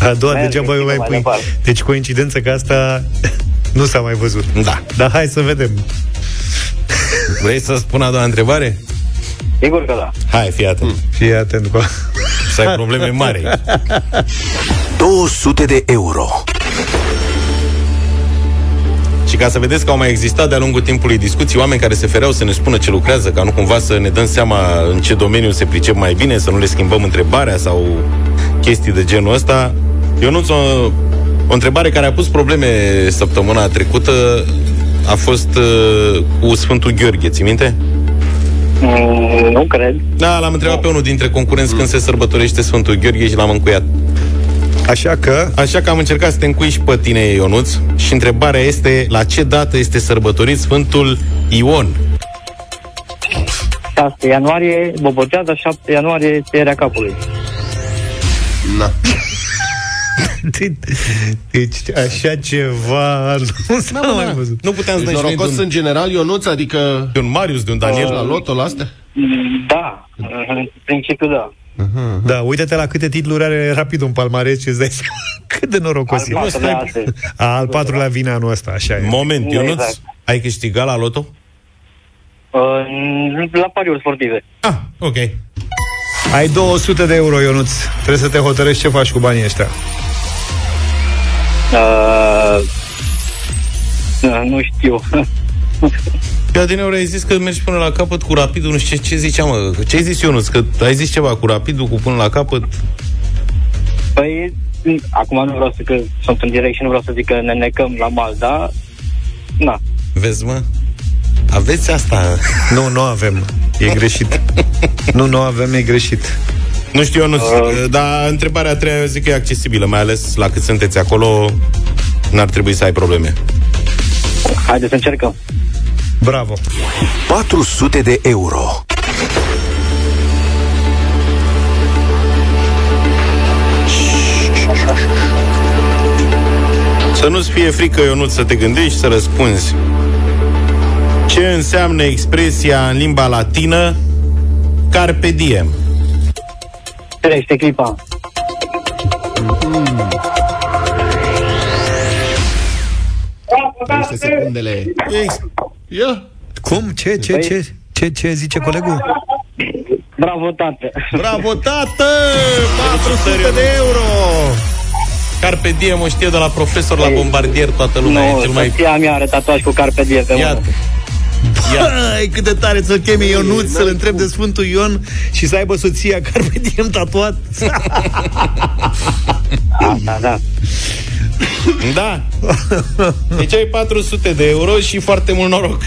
A doua, Merge, degeaba eu mai mai pui. departe. Deci coincidență că asta nu s-a mai văzut. Da. Dar hai să vedem. Vrei să spun a doua întrebare? Sigur că da. Hai, fii atent. Fii atent cu Să ai probleme mari. 200 de euro. Și ca să vedeți că au mai existat de-a lungul timpului discuții oameni care se fereau să ne spună ce lucrează, ca nu cumva să ne dăm seama în ce domeniu se pricep mai bine, să nu le schimbăm întrebarea sau chestii de genul ăsta. Ionuț, o, o întrebare care a pus probleme săptămâna trecută a fost uh, cu Sfântul Gheorghe, ți minte? Mm, nu cred. Da, l-am întrebat pe unul dintre concurenți când se sărbătorește Sfântul Gheorghe și l-am încuiat. Așa că... Așa că am încercat să te încui și pe tine, Ionuț, și întrebarea este la ce dată este sărbătorit Sfântul Ion? 6 ianuarie, Boboteaza, 7 ianuarie, tăierea capului. Na. Deci așa ceva nu s-a mai văzut. Nu puteam să Deci dăm și noi norocos de un, în general, Ionuț, adică de un Marius, de un Daniel. la loto, la astea? Mm, Da, în principiu da. Da, uite-te la câte titluri are rapid un palmares și îți dai seama cât de norocos Al e. patrulea astăzi. A, al patrulea vine anul ăsta, așa e. Moment, Ionuț, Exact. ai câștigat la loto? Uh, La pariuri sportive. Ah, ok. Ai 200 de euro, Ionuț. Trebuie să te hotărăști ce faci cu banii ăștia. Uh, uh, nu știu. Pe adineori ai zis că mergi până la capăt cu rapidul, nu știu ce, ce ziceam, mă. Ce ai zis, Ionuț? Că ai zis ceva cu rapidul, cu până la capăt? Păi, acum nu vreau să că sunt în direct și nu vreau să zic că ne necăm la mal, dar... Na. Vezi, mă? Aveți asta? Nu, nu avem. E greșit. nu, nu avem, e greșit. Nu știu, eu nu, uh. dar întrebarea a treia eu zic că e accesibilă, mai ales la cât sunteți acolo, n-ar trebui să ai probleme. Haideți să încercăm. Bravo. 400 de euro. Să nu-ți fie frică, nu să te gândești, să răspunzi. Ce înseamnă expresia în limba latină carpe diem? Trăiește clipa. Mm. secundele. Ia. Cum? Ce? Ce? Ce? Ce, ce zice colegul? Bravo, tată! Bravo, tată! 400 de euro! Carpe diem o știe de la profesor la bombardier toată lumea. Nu, e cel mai... mea are tatuaj cu Carpe diem pe Iată. Băi, cât de tare să-l cheme Ionuț, să-l întreb de Sfântul Ion și să aibă soția Carpe diem tatuat. da, da. Da. Deci ai 400 de euro și foarte mult noroc.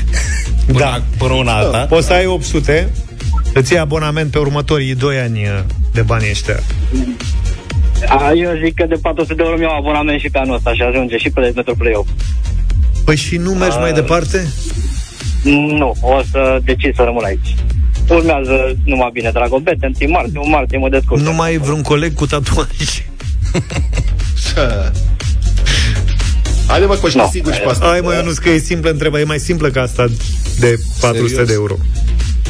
Până, da. Până una alta. Poți să ai 800, îți iei abonament pe următorii 2 ani uh, de bani ăștia. A, eu zic că de 400 de euro mi-au abonament și pe anul ăsta și ajunge și pe Metro Play 8. Păi și nu mergi A, mai departe? Nu, o să decid să rămân aici. Urmează numai bine Dragobete, în martie, un martie mă descurc. Nu mai ai vreun coleg cu tatuaj? Haide mă, coști, no. sigur și pe asta. Hai mă, Ionuț, că e simplă întrebare, e mai simplă ca asta de 400 Serios? de euro.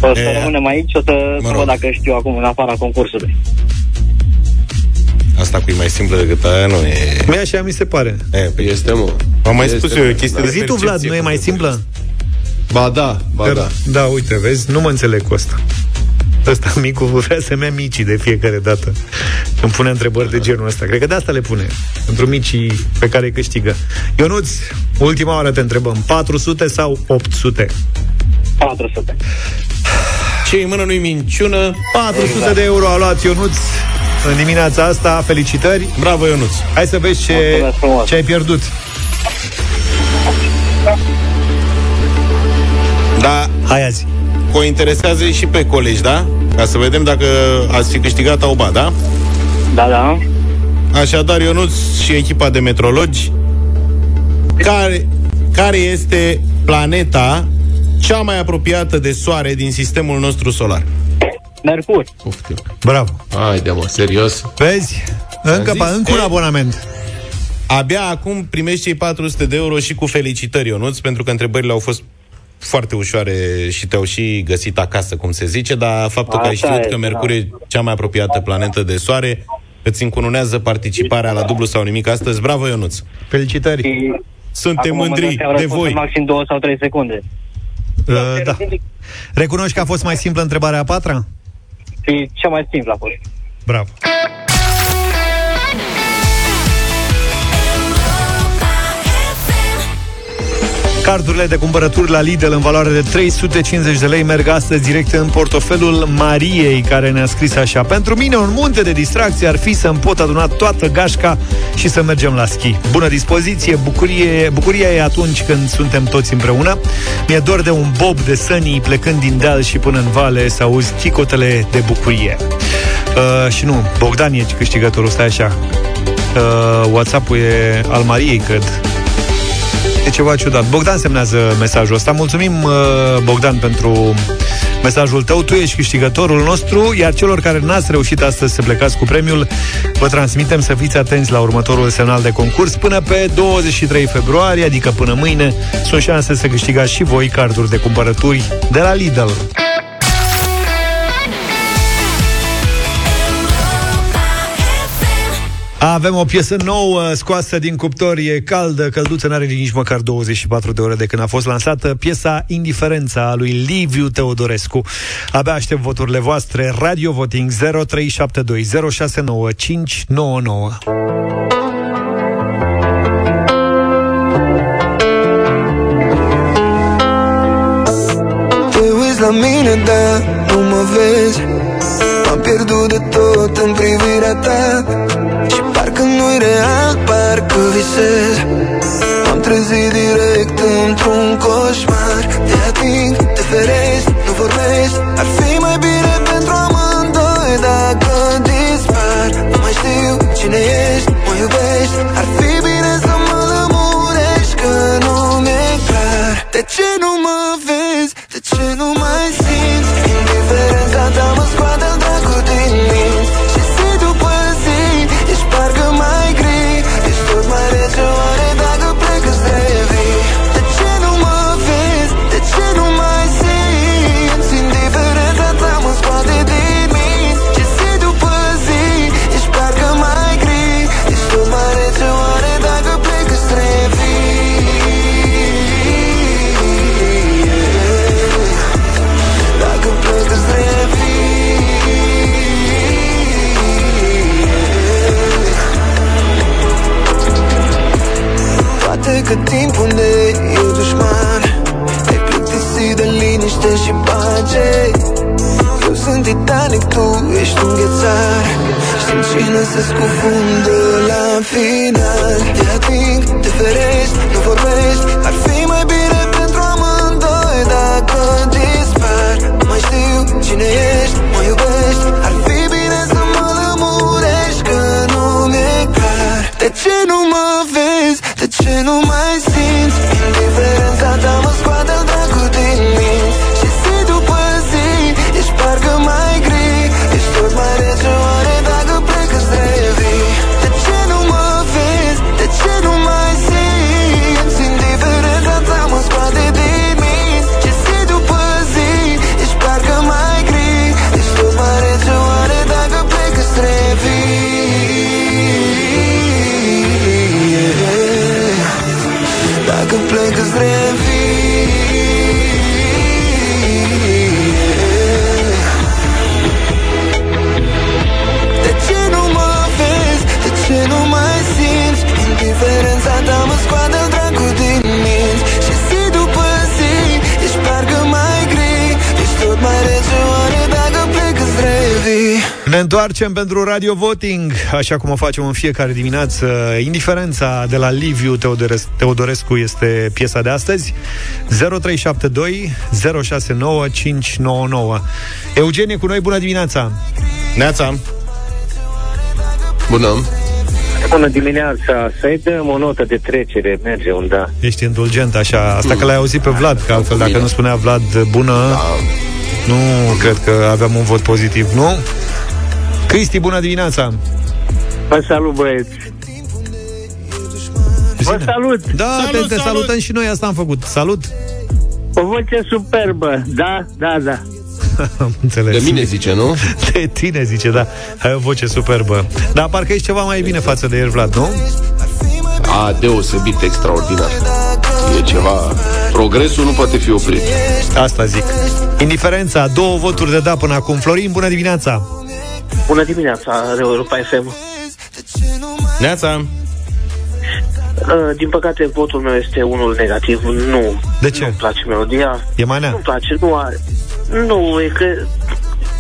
O să e. rămânem aici, o să, mă rog. văd dacă știu acum în afara concursului. Asta cu e mai simplă decât aia nu e... Mie așa mi se pare. E, păi este, mă. Am mai spus eu o chestie de Zi tu, Vlad, nu e mai simplă? Ba da, ba da. Da, uite, vezi, nu mă înțeleg cu asta. Ăsta micul vrea să-mi micii de fiecare dată. Îmi pune întrebări de genul ăsta. Cred că de asta le pune Pentru micii pe care îi câștigă. Ionuț, ultima oară te întrebăm. 400 sau 800? 400 Ce în mână nu-i minciună? 400 exact. de euro a luat Ionuț în dimineața asta, felicitări. Bravo Ionuț. Hai să vezi ce, ce ai pierdut Da Hai azi o interesează și pe colegi, da? Ca să vedem dacă ați fi câștigat auba, da? Da, da. Așadar, Ionuț și echipa de metrologi, care, care este planeta cea mai apropiată de Soare din sistemul nostru solar? Mercur. Uftiu. Bravo. Haide, mă, serios. Vezi? Încă, pa, încă un abonament. Abia acum primești cei 400 de euro și cu felicitări, Ionuț, pentru că întrebările au fost foarte ușoare și te-au și găsit acasă, cum se zice, dar faptul că ai știut e, că Mercur e da. cea mai apropiată planetă de Soare îți încununează participarea la dublu sau nimic astăzi. Bravo, Ionuț! Felicitări! Și Suntem mândri de voi! Maxim 2 sau 3 secunde. Uh, da. Recunoști că a fost mai simplă întrebarea a patra? E cea mai simplă a fost. Bravo! Cardurile de cumpărături la Lidl în valoare de 350 de lei merg astăzi direct în portofelul Mariei, care ne-a scris așa. Pentru mine un munte de distracție ar fi să-mi pot aduna toată gașca și să mergem la schi. Bună dispoziție, bucurie, bucuria e atunci când suntem toți împreună. Mi-e dor de un bob de sănii plecând din deal și până în vale să auzi chicotele de bucurie. Uh, și nu, Bogdan e câștigătorul, stai așa. Uh, WhatsApp-ul e al Mariei, cred E ceva ciudat. Bogdan semnează mesajul ăsta. Mulțumim, uh, Bogdan, pentru mesajul tău. Tu ești câștigătorul nostru, iar celor care n-ați reușit astăzi să plecați cu premiul, vă transmitem să fiți atenți la următorul semnal de concurs până pe 23 februarie, adică până mâine. Sunt șanse să câștigați și voi carduri de cumpărături de la Lidl. Avem o piesă nouă scoasă din cuptor, e caldă, călduță, n-are nici măcar 24 de ore de când a fost lansată piesa Indiferența a lui Liviu Teodorescu. Abia aștept voturile voastre. Radio Voting 0372069599. la mine, dar nu mă vezi Am pierdut de tot în privirea ta parcă nu-i real, parcă visez M-am trezit direct într-un coșmar. Te ating, te ferești, nu vorbești Ar fi mai bine pentru amândoi dacă dispar. Nu mai știu cine ești, mă iubești Ar fi bine să mă lămurești că nu mi-e clar. De ce nu mă vezi, de ce nu mai simți? Indiferența ta mă scoate ești un ghețar. Știm cine se scufundă la final. Te ating, te ferești, nu vorbești. Ar fi mai bine pentru amândoi dacă dispar. Nu mai știu cine ești, mă iubești. Ar fi bine să mă lămurești că nu mi-e clar. De ce nu mă vezi, de ce nu mai simți Ne întoarcem pentru Radio Voting, așa cum o facem în fiecare dimineață. Indiferența de la Liviu Teodorescu, Teodorescu este piesa de astăzi. 0372 069 599. Eugenie cu noi, bună dimineața! Neața! Bună! Bună dimineața, să-i dăm o notă de trecere, merge un da. Ești indulgent așa. Asta că l-ai auzit pe Vlad, că altfel dacă nu spunea Vlad bună, nu cred că aveam un vot pozitiv, nu? Cristi, bună dimineața! Vă salut, băieți! Vă salut! Da, salut, te, te salut! salutăm și noi, asta am făcut. Salut! O voce superbă, da, da, da. Am înțeles. De mine zice, nu? De tine zice, da. Ai o voce superbă. Dar parcă ești ceva mai bine față de el, Vlad, nu? A, deosebit extraordinar. E ceva... Progresul nu poate fi oprit. Asta zic. Indiferența, două voturi de da până acum. Florin, bună dimineața! Bună dimineața, Europa FM. Neața! Uh, Din păcate, votul meu este unul negativ. Nu. De ce? Nu-mi place melodia. E mai nea? Nu-mi place, nu are. Nu, e că...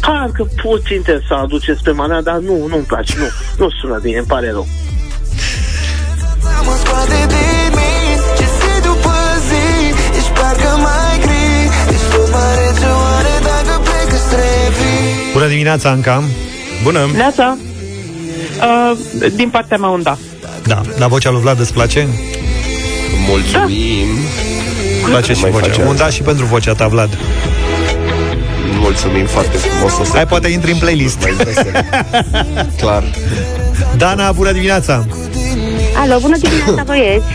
Parcă puțin te să aduceți pe manea, dar nu, nu-mi place, nu. Nu sună bine, îmi pare rău. Mă scoate din minți Și zi după zi Ești parcă mai gri Ești tot mai rece Oare dacă plec îți revii Bună dimineața, Anca! Bună! Neața. Uh, din partea mea un da. Da, dar vocea lui Vlad îți place? Mulțumim! Îmi place și Mai vocea. face Un da și pentru vocea ta, Vlad. Mulțumim foarte frumos. O să Hai, poate intri în playlist. Clar. Dana, bună dimineața! Alo, bună dimineața, băieți!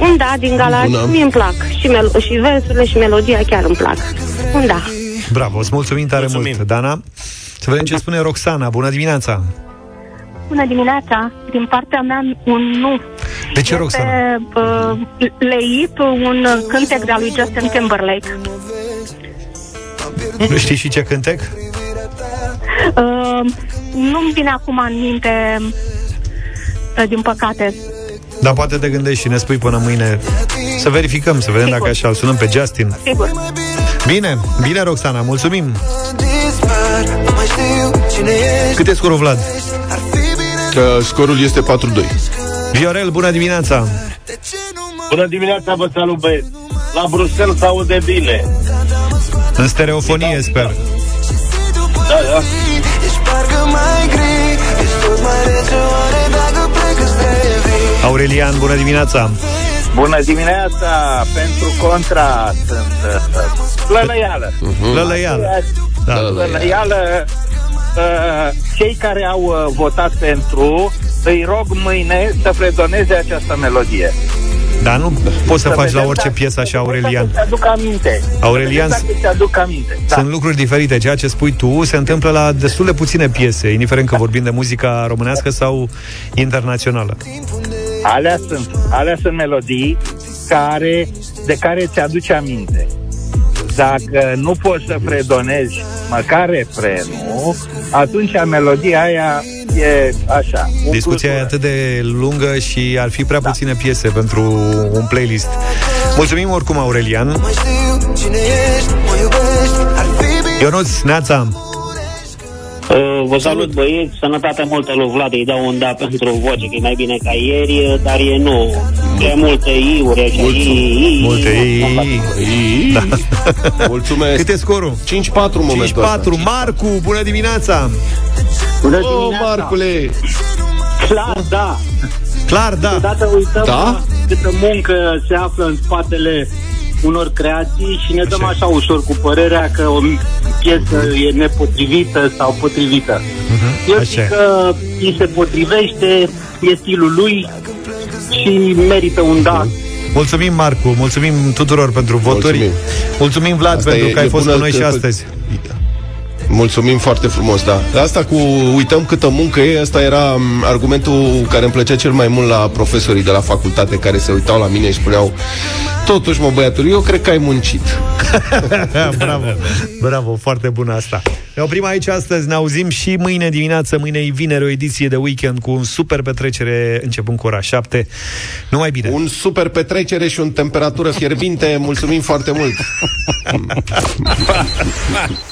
Un da din Galați, Bună. mie îmi plac. Și, mel- și versurile și melodia chiar îmi plac. Un da. Bravo, îți mulțumim tare mulțumim. mult, Dana. Să vedem ce spune Roxana. Bună dimineața! Bună dimineața! Din partea mea, un nu. De ce, Roxana? Este uh, leit un cântec de-a lui Justin Timberlake. Nu știi și ce cântec? Uh, nu-mi vine acum în minte, uh, din păcate. Dar poate te gândești și ne spui până mâine Să verificăm, să vedem Sigur. dacă așa îl sunăm pe Justin Sigur. Bine, bine, Roxana, mulțumim! Cât e scorul, Vlad? Uh, scorul este 4-2. Viorel, bună dimineața! Bună dimineața, vă salut, băieți! La Bruxelles se aude bine. În stereofonie, sper. Da, da. Aurelian, bună dimineața! Bună dimineața! Pentru contra sunt uh, lălăială. Uh-huh. Lălăială. Da. Lălăială. Uh, cei care au uh, votat pentru, îi rog mâine să fredoneze această melodie. Dar nu poți să, să faci la orice piesă așa, Aurelian. Să aduc aminte. Aurelian, să aduc aminte. Da. sunt lucruri diferite. Ceea ce spui tu se întâmplă la destul de puține piese, indiferent că vorbim de muzica românească sau internațională. Alea sunt, alea sunt melodii care, de care ți aduce aminte. Dacă nu poți să fredonezi măcar refrenul, atunci melodia aia e așa. Discuția e atât de lungă și ar fi prea da. puține piese pentru un playlist. Mulțumim oricum, Aurelian. Ionuț, Neața, Uh, vă salut băieți, sănătate multă lui Vlad, îi dau un da pentru voce, că e mai bine ca ieri, dar e nu. E multe i-uri așa, i, i, Multe i, Da. Mulțumesc. Cât e scorul? 5-4 momentul 5-4. Marcu, bună dimineața! Bună dimineața! Oh, Marcule! Clar, da! Clar, da! Odată uităm da? câtă muncă se află în spatele unor creații și ne dăm așa ușor cu părerea că o piesă e nepotrivită sau potrivită. Uh-huh. Eu zic că îi se potrivește, e stilul lui și merită un da. Mulțumim, Marcu, mulțumim tuturor pentru voturi. Mulțumim, mulțumim Vlad, Asta pentru e, că ai fost cu noi și astăzi. Mulțumim foarte frumos, da. Asta cu uităm câtă muncă e, asta era argumentul care îmi plăcea cel mai mult la profesorii de la facultate care se uitau la mine și spuneau Totuși, mă, băiatul, eu cred că ai muncit. bravo, bravo, foarte bună asta. Ne oprim aici astăzi, ne auzim și mâine dimineață, mâine e vineri, o ediție de weekend cu un super petrecere începând cu ora 7. Numai bine. Un super petrecere și o temperatură fierbinte. Mulțumim foarte mult.